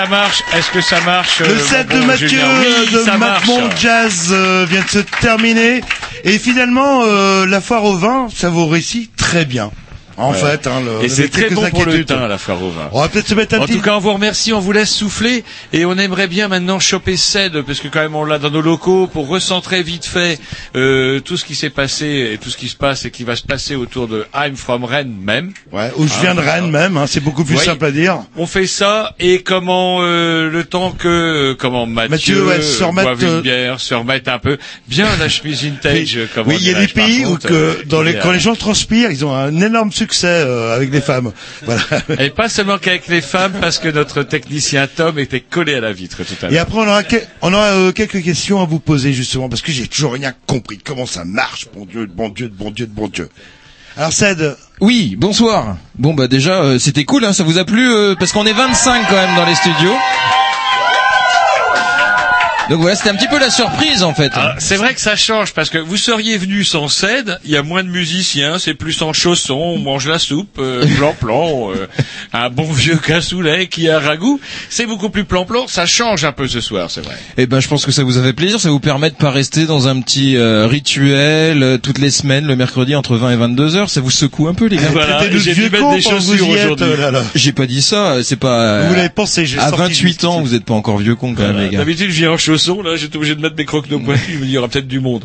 Ça marche? Est-ce que ça marche Le euh, set mon de bon Mathieu Oui, de. Matmont Jazz euh, vient de se terminer. Et finalement, euh, la foire au vin, ça vous réussit très bien. En Ouais. fait, hein, le- et c'est très bon pour le teint, la foire au vin. On va peut-être se mettre un En petit... tout cas, on vous remercie, on vous laisse souffler et on aimerait bien maintenant choper Ced parce que quand même on l'a dans nos locaux pour recentrer vite fait euh, tout ce qui s'est passé et tout ce qui se passe et qui va se passer autour de I'm from Rennes même. Ouais, où je viens de Rennes même, hein, c'est beaucoup plus Oui. simple à dire. On fait ça et comment euh, le temps que euh, comment Mathieu, Mathieu, ouais, se remettre, boive une euh, bière, se remette un peu bien la chemise vintage. comme Oui, il y a des pays où contre, que dans les, quand les gens transpirent, ils ont un énorme succès euh, avec les femmes. (laughs) Voilà. Et pas seulement qu'avec les femmes, parce que notre technicien Tom était collé à la vitre tout à l'heure. Et après, on aura, que- on aura euh, quelques questions à vous poser justement, parce que j'ai toujours rien compris. Comment ça marche, bon Dieu, bon Dieu, bon Dieu, bon Dieu. Alors, Ced, Oui, bonsoir. Bon bah déjà euh, c'était cool, hein, ça vous a plu euh, parce qu'on est 25 quand même dans les studios. Donc voilà, c'était un petit peu la surprise en fait. Ah, c'est vrai que ça change parce que vous seriez venu sans cède, il y a moins de musiciens, c'est plus en chaussons, on mange la soupe, euh, (laughs) plan-plan, euh, un bon vieux cassoulet qui a ragoût, c'est beaucoup plus plan-plan, ça change un peu ce soir, c'est vrai. Eh ben je pense que ça vous a fait plaisir, ça vous permet de pas rester dans un petit euh, rituel euh, toutes les semaines le mercredi entre 20 et 22 heures, ça vous secoue un peu les gars. Voilà, j'ai vieux dû mettre des quand vous chaussures y êtes, aujourd'hui. là, là. J'ai pas dit ça, c'est pas Vous l'avez pensé, j'ai à sorti 28 ans, vous êtes pas encore vieux con quand même les gars. D'habitude, je viens en là, j'étais obligé de mettre mes de pointus, il y aura peut-être du monde.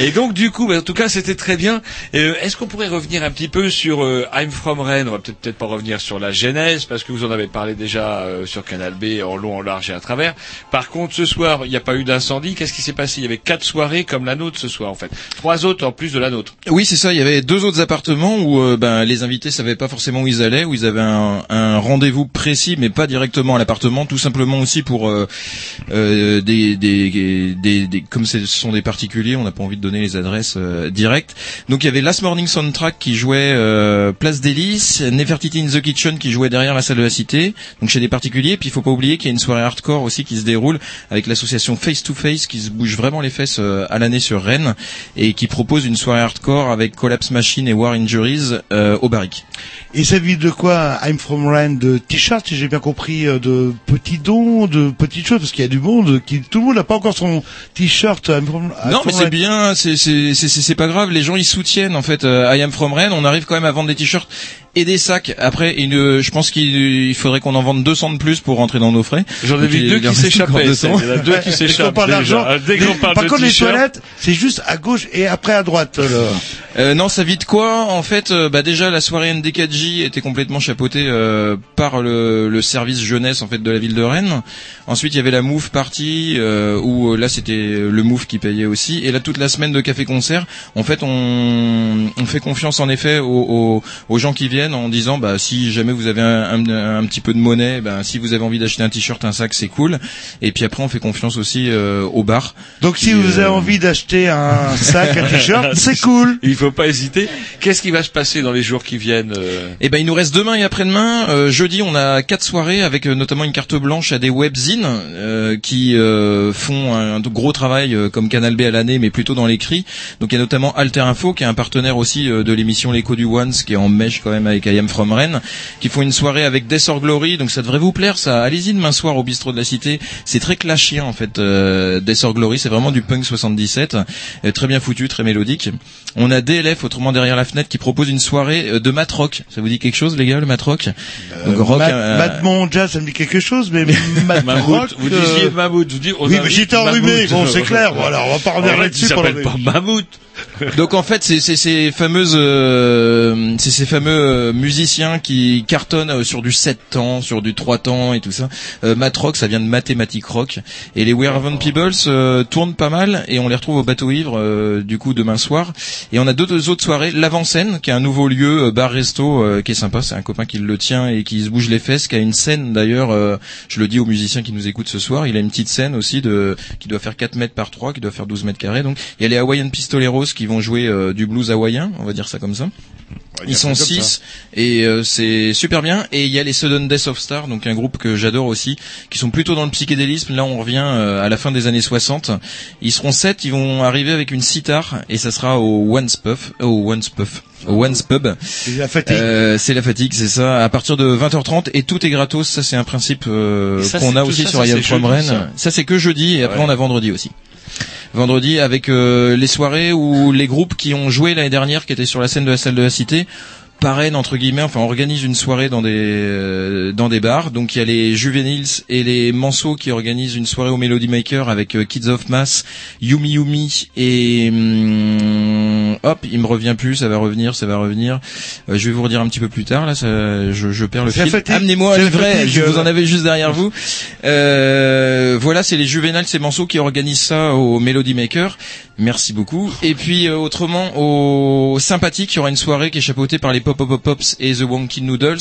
Et donc, du coup, bah, en tout cas, c'était très bien. Euh, Est-ce qu'on pourrait revenir un petit peu sur euh, I'm from Rennes? On va peut-être peut-être pas revenir sur la genèse, parce que vous en avez parlé déjà euh, sur Canal B, en long, en large et à travers. Par contre, ce soir, il n'y a pas eu d'incendie. Qu'est-ce qui s'est passé? Il y avait quatre soirées comme la nôtre ce soir, en fait. Trois autres en plus de la nôtre. Oui, c'est ça. Il y avait deux autres appartements où euh, ben, les invités savaient pas forcément où ils allaient, où ils avaient un, un rendez-vous précis, mais pas directement à l'appartement, tout simplement aussi pour euh, euh, des, des, des, des- comme ce sont des particuliers, on n'a pas envie de donner les adresses euh, directes. Donc il y avait Last Morning Soundtrack qui jouait euh, Place d'Hélice, Nefertiti in the Kitchen qui jouait derrière la salle de la Cité, donc chez des particuliers. Puis il faut pas oublier qu'il y a une soirée hardcore aussi qui se déroule avec l'association Face to Face qui se bouge vraiment les fesses euh, à l'année sur Rennes et qui propose une soirée hardcore avec Collapse Machine et War Injuries euh, au Barrick. Et ça vit de quoi I'm from Rennes De t-shirts, si j'ai bien compris, euh, de petits dons, de petites choses, parce qu'il y a du monde qui, le monde n'a pas encore son t-shirt from, I'm non, mais c'est bien, c'est c'est c'est c'est pas grave. Les gens ils soutiennent en fait. euh, I am from Rennes. On arrive quand même à vendre des t-shirts et des sacs. Après, il, euh, je pense qu'il il faudrait qu'on en vende 200 de plus pour rentrer dans nos frais. J'en ai vu deux qui s'échappaient. 200. Il y en a deux qui Dès qu'on s'échappent. d'argent, Dès qu'on les- parle par contre, les toilettes, c'est juste à gauche et après à droite. là. Euh, non, ça vit de quoi En fait, euh, bah déjà la soirée NDKJ était complètement chapeautée euh, par le, le service jeunesse en fait de la ville de Rennes. Ensuite, il y avait la Move Party euh, où là c'était le Move qui payait aussi. Et là toute la semaine de café concert, en fait, on, on fait confiance en effet aux, aux, aux gens qui viennent en disant bah si jamais vous avez un, un, un petit peu de monnaie, bah, si vous avez envie d'acheter un t-shirt, un sac, c'est cool. Et puis après, on fait confiance aussi euh, au bar. Donc si vous avez euh, envie d'acheter un sac, un t-shirt, (laughs) c'est cool. Il faut pas hésiter. Qu'est-ce qui va se passer dans les jours qui viennent euh Eh ben, il nous reste demain et après-demain. Euh, jeudi, on a quatre soirées avec euh, notamment une carte blanche à des webzines euh, qui euh, font un, un gros travail euh, comme Canal B à l'année, mais plutôt dans l'écrit. Donc, il y a notamment Alter Info, qui est un partenaire aussi euh, de l'émission L'écho du Once, qui est en mèche quand même avec I Am From Rennes, qui font une soirée avec Death or Glory. Donc, ça devrait vous plaire. Ça, allez-y demain soir au bistrot de la Cité. C'est très clashien en fait. Euh, Death or Glory, c'est vraiment du punk 77, euh, très bien foutu, très mélodique. On a DLF, autrement derrière la fenêtre, qui propose une soirée euh, de matrock. Ça vous dit quelque chose, les gars, le matrock Donc rock. Mat- euh, Matmont Jazz, ça me dit quelque chose, mais (laughs) Mat- Mammouth, rock, vous euh, disiez Mammouth, vous dites, on Oui, mais j'étais enrhumé, bon, c'est clair, voilà, on va pas revenir En fait, là-dessus pas Mammouth. Donc en fait, c'est c'est ces fameuses, euh, c'est ces fameux euh, musiciens qui cartonnent euh, sur du 7 temps, sur du 3 temps et tout ça. Euh, Mat Rock, ça vient de mathématiques rock. Et les We Are Von Peoples euh, tournent pas mal et on les retrouve au bateau ivre euh, du coup demain soir. Et on a deux, deux autres soirées. L'avant-scène, qui est un nouveau lieu euh, bar resto euh, qui est sympa. C'est un copain qui le tient et qui se bouge les fesses, qui a une scène d'ailleurs. euh, je le dis aux musiciens qui nous écoutent ce soir. Il a une petite scène aussi de qui doit faire 4 mètres par 3, qui doit faire 12 mètres carrés. Donc il y a les Hawaiian Pistoleros qui vont jouer euh, du blues hawaïen, on va dire ça comme ça. Ils sont ça comme six et euh, c'est super bien. Et il y a les Sudden Death of Star, donc un groupe que j'adore aussi, qui sont plutôt dans le psychédélisme. Là, on revient euh, à la fin des années 60. Ils seront sept, ils vont arriver avec une sitar et ça sera au Once Puff, au Once Puff, au Once Pub. C'est la fatigue. Euh, c'est la fatigue, c'est ça. À partir de 20h30 et tout est gratos. Ça, c'est un principe euh, qu'on a aussi ça, sur c'est From jeudi, Rennes. ça. Ça, c'est que jeudi et après Ouais. on a vendredi aussi. Vendredi avec euh, les soirées où les groupes qui ont joué l'année dernière, qui étaient sur la scène de la salle de la Cité, parrainent entre guillemets, enfin organise une soirée dans des euh, dans des bars. Donc il y a les Juveniles et les Manceaux qui organisent une soirée au Melody Maker avec euh, Kids of Mass, Yumi Yumi et hum, hop, il me revient plus, ça va revenir, ça va revenir. Euh, je vais vous redire un petit peu plus tard. Là, ça, je, je perds le fil. Amenez-moi livret. fatigue, Je vous euh. en avais juste derrière vous. Euh, voilà, c'est les Juvenales, ces Manceaux qui organisent ça au Melody Maker. Merci beaucoup. Et puis euh, autrement, au sympathique, il y aura une soirée qui est chapeautée par les Pop Pop Pop Pops et The Wonky Noodles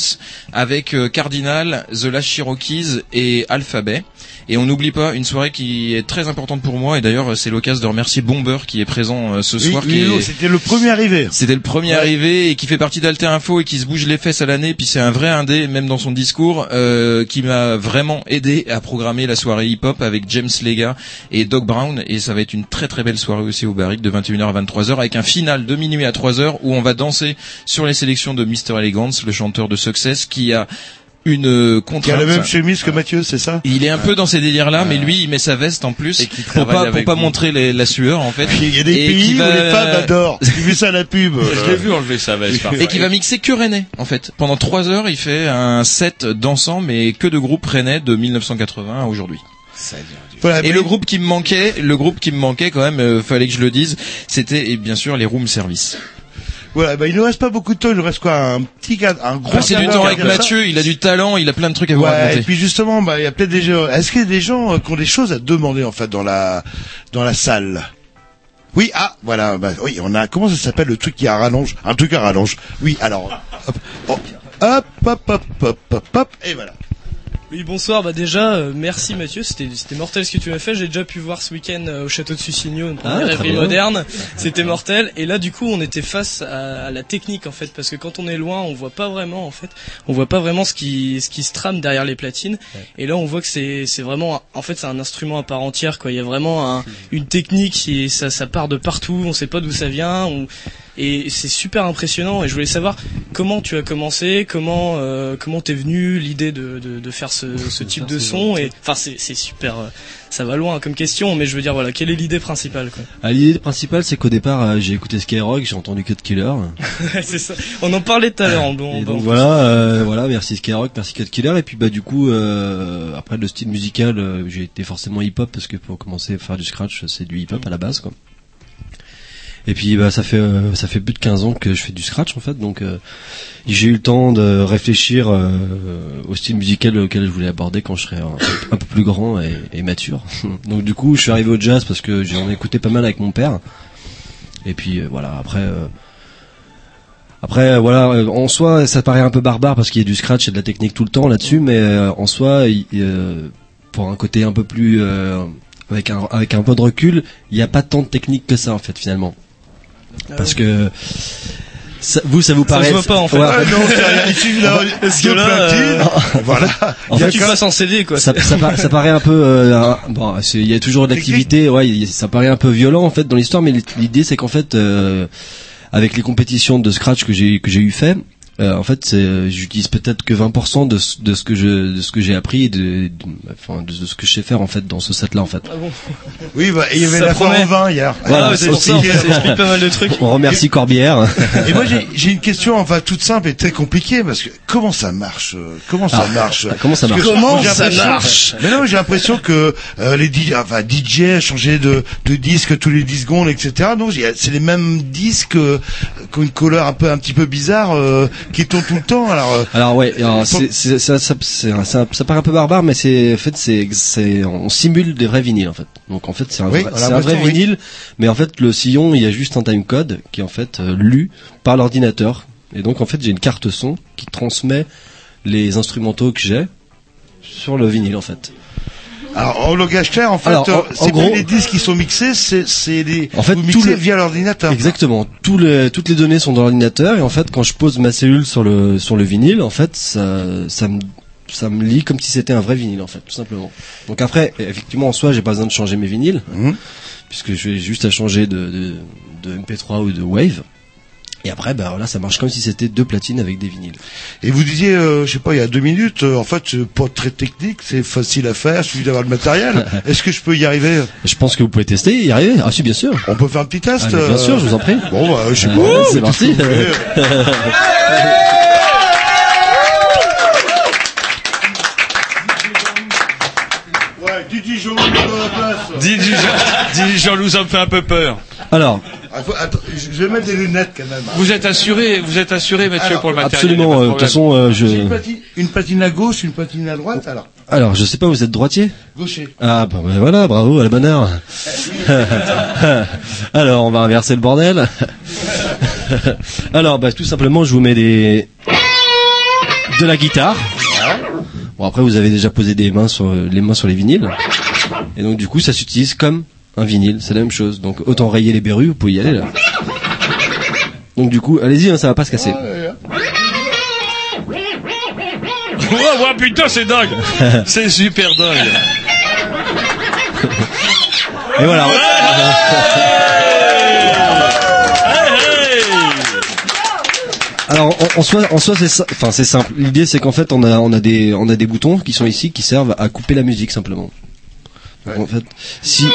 avec euh, Cardinal, The Last Cherokees et Alphabet. Et on n'oublie pas une soirée qui est très importante pour moi. Et d'ailleurs, c'est l'occasion de remercier Bomber qui est présent euh, ce soir. oui, est- C'était le premier arrivé. c'était le premier arrivé et qui fait partie d'Alter Info et qui se bouge les fesses à l'année. Puis c'est un vrai indé, même dans son discours, euh, qui m'a vraiment aidé à programmer la soirée hip-hop avec James Lega et Doc Brown. Et ça va être une très très belle soirée aussi au Barrique de 21h à 23h avec un final de minuit à 3h où on va danser sur les sélections de Mr. Elegance, le chanteur de Success, qui a une euh, Qui a contrainte. la même chemise que Mathieu, c'est ça? Il est un peu dans ces délires-là, mais lui, il met sa veste en plus Et pour pas pour pas vous. montrer les- la sueur en fait. Il y a des Et pays où va- les femmes (laughs) adorent. J'ai vu ça à la pub. Je l'ai vu enlever sa veste. parfois. et qui va mixer que rennais en fait. Pendant trois heures, il fait un set dansant, mais que de groupes rennais de 1980 à aujourd'hui. Voilà, Et le groupe qui me manquait, le groupe qui me manquait quand même, euh, fallait que je le dise, c'était et bien sûr les room service. Voilà, bah, il nous reste pas beaucoup de temps, il nous reste quoi un petit cadre, un gros ah, Passer du temps avec Mathieu, il a du talent, il a plein de trucs à vous ouais, raconter. Et puis justement, bah il y a peut-être des gens. Est-ce qu'il y a des gens euh, qui ont des choses à demander en fait dans la dans la salle? Oui, ah voilà, bah oui, on a comment ça s'appelle le truc qui à rallonge, un truc à rallonge? Oui, alors hop, hop, hop, hop, hop, hop, hop et voilà. Oui, bonsoir. Bah déjà, euh, merci Mathieu. C'était c'était mortel ce que tu m'as fait. J'ai déjà pu voir ce week-end euh, au château de Sucigno une première rêverie moderne. C'était mortel. Et là, du coup, on était face à, à la technique en fait, parce que quand on est loin, on voit pas vraiment en fait, on voit pas vraiment ce qui ce qui se trame derrière les platines. Et là, on voit que c'est c'est vraiment, en fait, c'est un instrument à part entière quoi. Il y a vraiment un- une technique et ça ça part de partout. On sait pas d'où ça vient. On- et c'est super impressionnant et je voulais savoir comment tu as commencé, comment euh, comment t'es venu l'idée de, de, de faire ce, (laughs) ce type de son et enfin c'est c'est super euh, ça va loin comme question mais je veux dire voilà quelle est l'idée principale quoi? Ah, L'idée principale, c'est qu'au départ, euh, j'ai écouté Skyrock, j'ai entendu Cut Killer. (laughs) c'est ça. On en parlait tout à l'heure bon. Donc voilà, euh, voilà, merci Skyrock, merci Cut Killer. Et puis bah du coup, euh, après le style musical, j'ai été forcément hip-hop parce que pour commencer à faire du scratch, c'est du hip-hop à la base, quoi. Et puis bah ça fait euh, ça fait plus de 15 ans que je fais du scratch en fait, donc euh, j'ai eu le temps de réfléchir euh, au style musical auquel je voulais aborder quand je serais un, peu plus grand et, mature. (laughs) donc du coup, je suis arrivé au jazz parce que j'en ai écouté pas mal avec mon père. Et puis voilà, après. après, voilà, en soi, ça paraît un peu barbare parce qu'il y a du scratch et de la technique tout le temps là-dessus, mais en soi, pour un côté un peu plus avec avec un peu de recul, il n'y a pas tant de technique que ça en fait finalement, parce que ça- vous, ça vous Ça paraît se voit pas en fait. Ouais, Ah non, c'est a Parce que là, platines. Voilà. En fait, tu passes en CD quoi. ça, ça, par- ça paraît un peu euh, bon il y a toujours de l'activité ouais ça paraît un peu violent en fait dans l'histoire mais l'idée c'est qu'en fait euh, avec les compétitions de scratch que j'ai que j'ai eu fait euh, en fait c'est j'utilise peut-être que 20% de, ce- de ce que je de ce que j'ai appris et de, de- enfin de, de ce que je sais faire en fait dans ce set là en fait Ah bon. Oui, bah, il y avait Ça la promet. au vin hier. Voilà, Ah, c'est pour aussi. ça en fait, ça explique pas mal de trucs. (laughs) on remercie Corbière Et moi, j'ai- j'ai une question, enfin, toute simple et très compliquée, parce que comment ça marche euh, Comment ça Ah, marche ah, comment ça marche que Comment j'ai ça l'impression- marche Mais non, j'ai l'impression que euh, les DJ, enfin, DJ changeaient de, de disque tous les 10 secondes, etc. Donc, c'est les mêmes disques euh, qui ont une couleur un peu, un petit peu bizarre, euh, qui tournent tout le temps. Alors, euh, Alors ouais, alors, c'est, c'est- ça, ça, c'est ça, ça paraît un peu barbare, mais c'est en fait c'est, c'est on simule des vrais vinyles en fait. Donc en fait c'est un, Oui, vrai, on a c'est un vrai l'impression, oui. vinyle, mais en fait le sillon il y a juste un timecode qui est en fait euh, lu par l'ordinateur. Et donc en fait j'ai une carte son qui transmet les instrumentaux que j'ai sur le vinyle en fait. Alors, en langage clair, en fait, euh, c'est gros- les disques qui sont mixés, c'est les En fait, tout le- via l'ordinateur. Exactement. Tous les, toutes les données sont dans l'ordinateur et en fait, quand je pose ma cellule sur le sur le vinyle, en fait, ça ça me ça me lit comme si c'était un vrai vinyle en fait, tout simplement. Donc après, effectivement, en soi, j'ai pas besoin de changer mes vinyles Mhm. puisque je vais juste à changer de, de de MP3 ou de Wave. Et après, ben voilà, ça marche comme si c'était deux platines avec des vinyles. Et vous disiez, euh, je sais pas, il y a deux minutes, euh, en fait, c'est pas très technique, c'est facile à faire, il suffit d'avoir le matériel. (laughs) Est-ce que je peux y arriver? Je pense que vous pouvez tester, y arriver. Ah si, bien sûr. On peut faire un petit test Ah, bien euh, sûr, je vous en prie. Bon, bah, je sais pas. c'est mais parti. (laughs) Ouais, Didi place. Dis, (laughs) dis, dis, Jean-Loup, ça me fait un peu peur. Alors, attends, je vais mettre des lunettes quand même. Vous êtes assuré, vous êtes assuré, Mathieu, Alors, pour le matériel. absolument. euh, de toute façon, euh, je. J'ai Une patine, une patine à gauche, une patine à droite, alors. Alors, je sais pas, vous êtes droitier? Gaucher. Ah bah, bah, voilà, bravo à la bonne heure. (laughs) Alors, on va inverser le bordel. Alors, bah tout simplement, je vous mets des de la guitare. Bon après, vous avez déjà posé des mains sur les mains sur les vinyles, et donc du coup, ça s'utilise comme un vinyle. C'est la même chose. Donc autant rayer les berrues, vous pouvez y aller là. Donc du coup, allez-y, hein, ça va pas se casser. Oh, ouais, putain, c'est dingue. (laughs) c'est super dingue. Et voilà. Alors en, en soi, en soi c'est ça- enfin c'est simple. L'idée c'est qu'en fait on a on a des on a des boutons qui sont ici qui servent à couper la musique simplement. Donc, en fait, si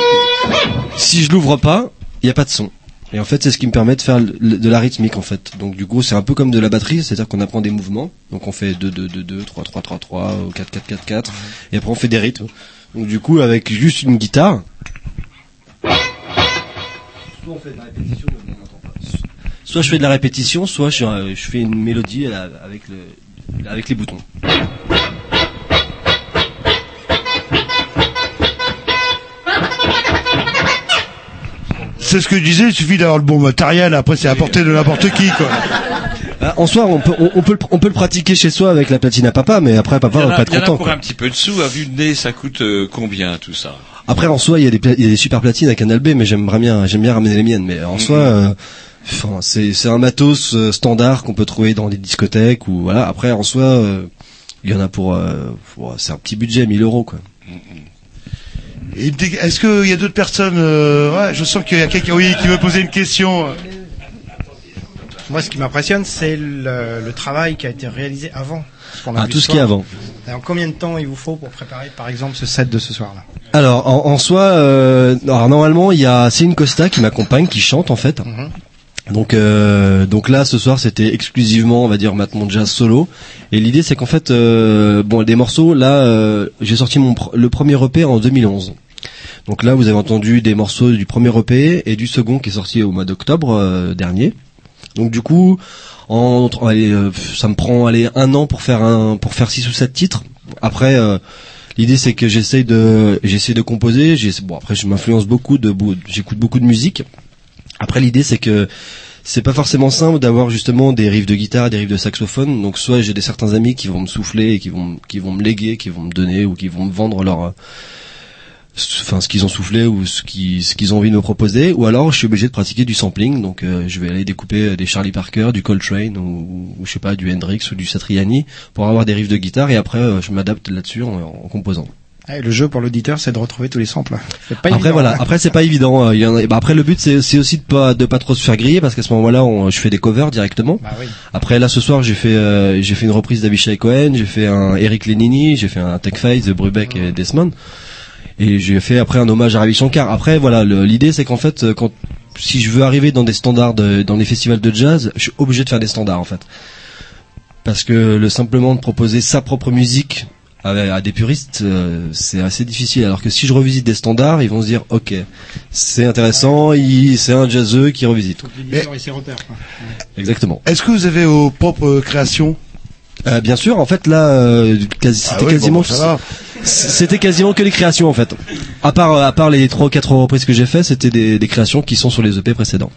si je l'ouvre pas, il y a pas de son. Et en fait c'est ce qui me permet de faire de la rythmique en fait. Donc du coup c'est un peu comme de la batterie, c'est-à-dire qu'on apprend des mouvements. Donc on fait 2 2 2 2 3 3 3 3 ou 4 4 4 4 et après on fait des rythmes. Donc du coup avec juste une guitare Soit on fait de la répétition, mais on n'entend pas. Soit je fais de la répétition, soit je, euh, fais une mélodie là, avec le, avec les boutons. C'est ce que je disais, il suffit d'avoir le bon matériel, après c'est à portée de n'importe qui, quoi. (laughs) Ah, en soi, on peut, on, on peut, le, on peut le pratiquer chez soi avec la platine à papa, mais après papa va pas être il y en a content. pour quoi. un petit peu de sous. À vue de nez, ça coûte euh, combien tout ça? Après en soi, il y a des, pla- il y a des super platines à Canal B, mais j'aimerais bien, j'aime bien ramener les miennes. Mais en soi, euh, enfin, c'est, c'est un matos euh, standard qu'on peut trouver dans les discothèques ou voilà. Après en soi, euh, il y en a pour, euh, pour- c'est un petit budget, 1000 euros quoi. Petite- Est-ce qu'il y a d'autres personnes euh, Ouais, je sens qu'il y a quelqu'un oui, qui veut poser une question. Moi, ce qui m'impressionne, c'est le, le travail qui a été réalisé avant. ce Ah, tout ce qui est avant. Alors, combien de temps il vous faut pour préparer, par exemple, ce set de ce soir-là? Alors en, en soi, euh, alors normalement il y a Céline Costa qui m'accompagne, qui chante en fait. Donc euh, donc là ce soir c'était exclusivement on va dire maintenant jazz solo. Et l'idée c'est qu'en fait euh, bon des morceaux là euh, j'ai sorti mon le premier EP en 2011. Donc là vous avez entendu des morceaux du premier EP et du second qui est sorti au mois d'octobre euh, dernier. Donc du coup en allez, euh, ça me prend allez un an pour faire un pour faire six ou sept titres. Après euh, L'idée c'est que j'essaye de j'essaie de composer. Bon après je m'influence beaucoup de j'écoute beaucoup de musique. Après l'idée c'est que c'est pas forcément simple d'avoir justement des riffs de guitare, des riffs de saxophone. Donc soit j'ai des certains amis qui vont me souffler et qui vont qui vont me léguer, qui vont me donner ou qui vont me vendre leur euh, enfin ce qu'ils ont soufflé ou ce qui ce qu'ils ont envie de me proposer. Ou alors je suis obligé de pratiquer du sampling. Donc euh, je vais aller découper des Charlie Parker du Coltrane ou, ou je sais pas du Hendrix ou du Satriani pour avoir des riffs de guitare. Et après euh, je m'adapte là-dessus en composant Ah, Le jeu pour l'auditeur, c'est de retrouver tous les samples. Pas après évident, voilà hein. après c'est pas évident euh, il y en a- bah, après le but c'est aussi de pas de pas trop se faire griller parce qu'à ce moment-là on- je fais des covers directement Bah oui. après là ce soir j'ai fait euh, j'ai fait une reprise d'Avishai Cohen j'ai fait un Eric Lenini j'ai fait un Tech Fight de Brubeck et Desmond et j'ai fait après un hommage à Ravi Shankar. Après voilà, l'idée c'est qu'en fait euh, quand si je veux arriver dans des standards de- dans les festivals de jazz, je suis obligé de faire des standards en fait. Parce que le simplement de proposer sa propre musique à, à des puristes, euh, c'est assez difficile. Alors que si je revisite des standards, ils vont se dire ok, c'est intéressant, il- c'est un jazzeux qui revisite. Exactement. Est-ce que vous avez vos propres créations? Euh, bien sûr, en fait là, euh, quasi- Ah c'était oui, quasiment, bon, ça va. c'était quasiment que les créations en fait. À part, à part les trois ou quatre reprises que j'ai fait, c'était des, des créations qui sont sur les EP précédents.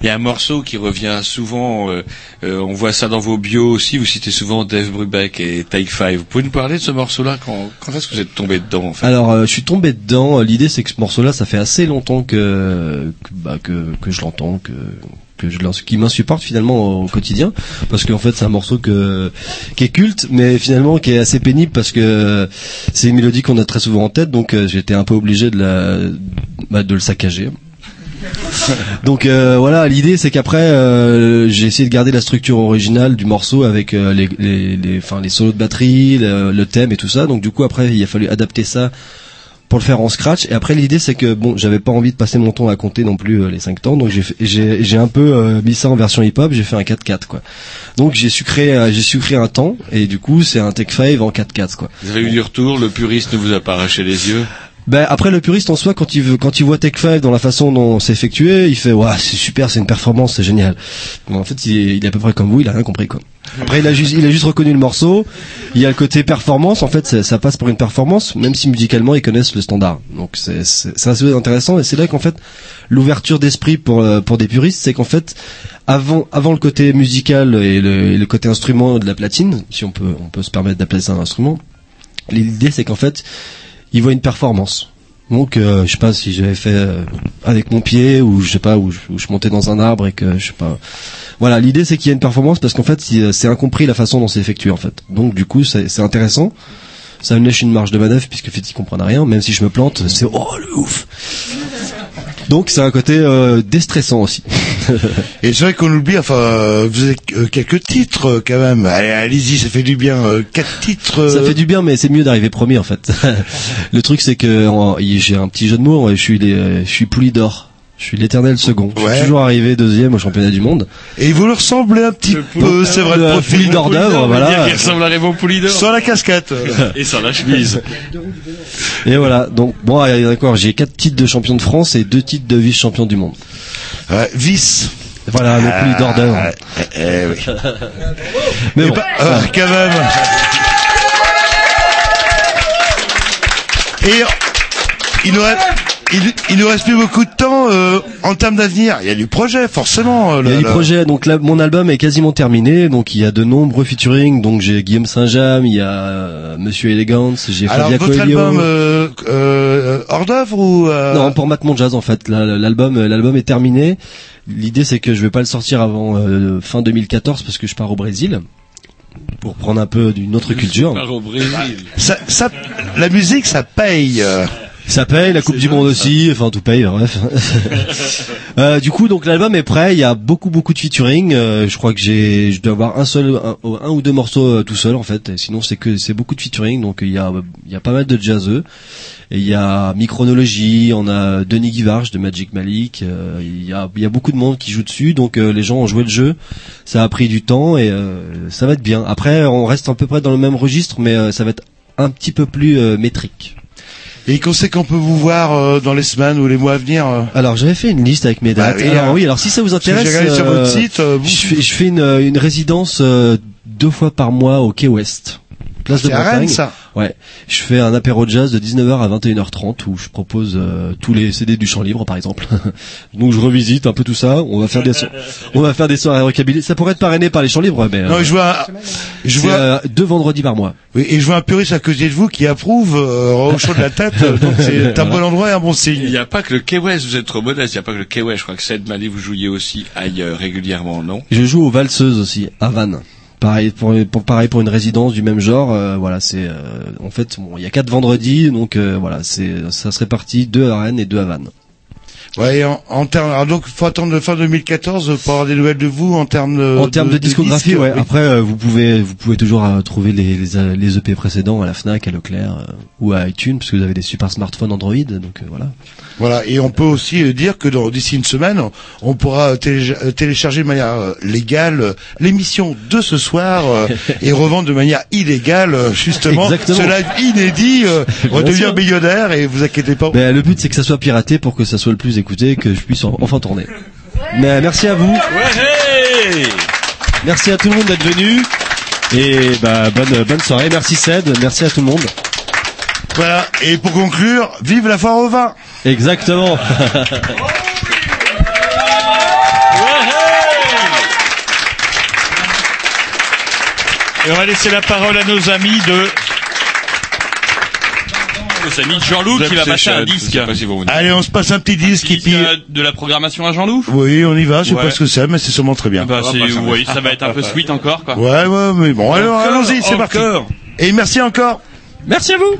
Il y a un morceau qui revient souvent. euh, euh, on voit ça dans vos bios aussi. Vous citez souvent Dave Brubeck et Take Five. Vous pouvez nous parler de ce morceau-là? Quand, quand est-ce que vous êtes tombé dedans en fait? Alors, euh, je suis tombé dedans. L'idée, c'est que ce morceau-là, ça fait assez longtemps que que, bah, que, que je l'entends, que que je lance, qui m'insupporte finalement au quotidien, parce qu'en fait, c'est un morceau que qui est culte, mais finalement qui est assez pénible parce que c'est une mélodie qu'on a très souvent en tête, donc euh, j'étais un peu obligé de la bah, de le saccager. (laughs) Donc euh, voilà, l'idée c'est qu'après euh, j'ai essayé de garder la structure originale du morceau avec euh, les, les, les, enfin, les solos de batterie, le, le thème et tout ça. Donc du coup après il a fallu adapter ça pour le faire en scratch. Et après l'idée c'est que bon j'avais pas envie de passer mon temps à compter non plus euh, les 5 temps, donc j'ai un peu euh, mis ça en version hip hop. J'ai fait un 4-4 quoi. Donc j'ai su créer euh, j'ai su créer un temps et du coup c'est un Tech 5 en 4-4 quoi. Vous avez eu du retour. Le puriste ne vous a pas arraché les yeux? Ben après le puriste en soi quand il veut quand il voit Tech 5 dans la façon dont c'est effectué, il fait waouh c'est super, c'est une performance, c'est génial. Bon, en fait il est, à peu près comme vous, il a rien compris quoi. Après il a juste il a juste reconnu le morceau. Il y a le côté performance en fait ça, passe pour une performance même si musicalement ils connaissent le standard. Donc c'est c'est c'est assez intéressant et c'est là qu'en fait l'ouverture d'esprit pour euh, pour des puristes c'est qu'en fait avant avant le côté musical et le, et le côté instrument de la platine si on peut on peut se permettre d'appeler ça un instrument. L'idée c'est qu'en fait il voit une performance. Donc euh, je sais pas si j'avais fait euh, avec mon pied ou je sais pas où je, où je montais dans un arbre et que je sais pas. Voilà, l'idée c'est qu'il y a une performance parce qu'en fait euh, c'est incompris la façon dont c'est effectué en fait. Donc du coup c'est intéressant. Ça me laisse une marge de manœuvre puisque fait ils comprennent rien. Même si je me plante, c'est oh le ouf. Donc c'est un côté euh, déstressant aussi. (laughs) Et c'est vrai qu'on oublie, enfin, euh, vous avez euh, quelques titres euh, quand même. Allez, allez-y, ça fait du bien. quatre titres. Ça fait du bien, mais c'est mieux d'arriver premier en fait. (laughs) le truc c'est que j'ai un petit jeu de mots. Je suis les, je suis pouli d'or. Je suis l'éternel second. Je Ouais. suis toujours arrivé deuxième au championnat du monde. Et vous le ressemblez un petit peu, c'est vrai, Le le profil. pouli d'or d'œuvre, voilà. Il ressemble à Raymond Poulidor. Sans la casquette. (laughs) Et sans la chemise. Et voilà. Donc bon, allez, d'accord. J'ai quatre titres de champion de France et deux titres de vice-champion du monde. Ouais, vice. Voilà, le pouli d'or d'œuvre. Ah, eh, eh, oui. Mais bon. euh, quand même. Et il nous reste, il, il nous reste plus beaucoup de temps euh, en termes d'avenir. Il y a du projet, forcément. euh, Il y a le- du projet, donc là, mon album est quasiment terminé, donc il y a de nombreux featuring, donc j'ai Guillaume Saint-James, il y a euh, Monsieur Elegance, j'ai Alors, Fabia votre Coelho. album euh, euh, hors d'œuvre ou euh, Non, pour Matt Mon Jazz en fait, l'album l'album est terminé. L'idée c'est que je vais pas le sortir avant euh, fin 2014 parce que je pars au Brésil pour prendre un peu d'une autre culture. Par au Brésil. ça, ça, la musique, ça paye. Ça paye, la Coupe du Monde aussi, enfin tout paye, bref. (laughs) Euh, du coup, donc l'album est prêt. Il y a beaucoup beaucoup de featuring. Euh, je crois que j'ai, je dois avoir un seul, un, un ou deux morceaux euh, tout seul en fait. Et sinon, c'est que c'est beaucoup de featuring. Donc il y a, il y a pas mal de jazzeux. Et il y a Micronologie, on a Denis Guivarch de Magic Malik. euh, il y a, il y a beaucoup de monde qui joue dessus. Donc euh, les gens ont joué le jeu. Ça a pris du temps et euh, ça va être bien. Après, on reste à peu près dans le même registre, mais euh, ça va être un petit peu plus euh, métrique. Et qu'on sait qu'on peut vous voir euh, dans les semaines ou les mois à venir. euh. Alors j'avais fait une liste avec mes dates. Bah oui, alors hein. oui, alors si ça vous intéresse, sur votre euh, site, vous- je fais, je fais une, une résidence euh, deux fois par mois au Quai Ouest, place de C'est à Bretagne. Rennes, ça Ouais, je fais un apéro de jazz de 19h à 21h30 où je propose euh, tous les CD du chant libre par exemple. (laughs) Donc je revisite un peu tout ça. On va faire des so- on va faire des soirées rockabilly. Ça pourrait être parrainé par les chants libres, mais Non, euh, je vois, je vois, euh, deux vendredis par mois. oui, et je vois un puriste à côté de vous qui approuve euh, au chaud de la tête. (laughs) donc c'est un bon endroit et un bon Il signe. n'y a pas que le Key West, vous êtes trop modeste, il n'y a pas que le Key West. Je crois que Seth Mali, vous jouiez aussi ailleurs régulièrement, non? Je joue aux valseuses aussi à Vannes. Pareil pour, pareil pour une résidence du même genre. euh, voilà, c'est euh, en fait bon, il y a quatre vendredis, donc euh, voilà, c'est ça se répartit deux à Rennes et deux à Vannes. Ouais, en, en termes, alors donc faut attendre fin 2014 pour avoir des nouvelles de vous en termes de, en termes de, discographie, disques, ouais. oui. Après, euh, vous pouvez vous pouvez toujours euh, trouver les, les les EP précédents à la Fnac, à Leclerc euh, ou à iTunes, parce que vous avez des super smartphones Android, donc euh, voilà. Voilà, et on peut aussi euh, dire que d'ici une semaine, on pourra euh, télécharger de manière euh, légale euh, l'émission de ce soir euh, et revendre de manière illégale euh, justement Exactement. ce live inédit, euh, (laughs) sûr. millionnaire et vous inquiétez pas. Ben, le but c'est que ça soit piraté pour que ça soit le plus écouter, que je puisse enfin tourner. Mais merci à vous. Merci à tout le monde d'être venu. Et bah, bonne, bonne soirée. Merci Ced. Merci à tout le monde. Voilà. Et pour conclure, vive la foire au vin. Exactement. Et on va laisser la parole à nos amis de nos amis de Jean-Loup qui va passer un disque. Allez, on se passe un petit disque et puis... Euh, De la programmation à Jean-Loup Oui, on y va, je sais pas ce que c'est, mais c'est sûrement très bien. Bah, oui, ça va être un peu sweet encore, quoi. Ouais, ouais, mais bon, alors allons-y, c'est parti. Et merci encore. Merci à vous.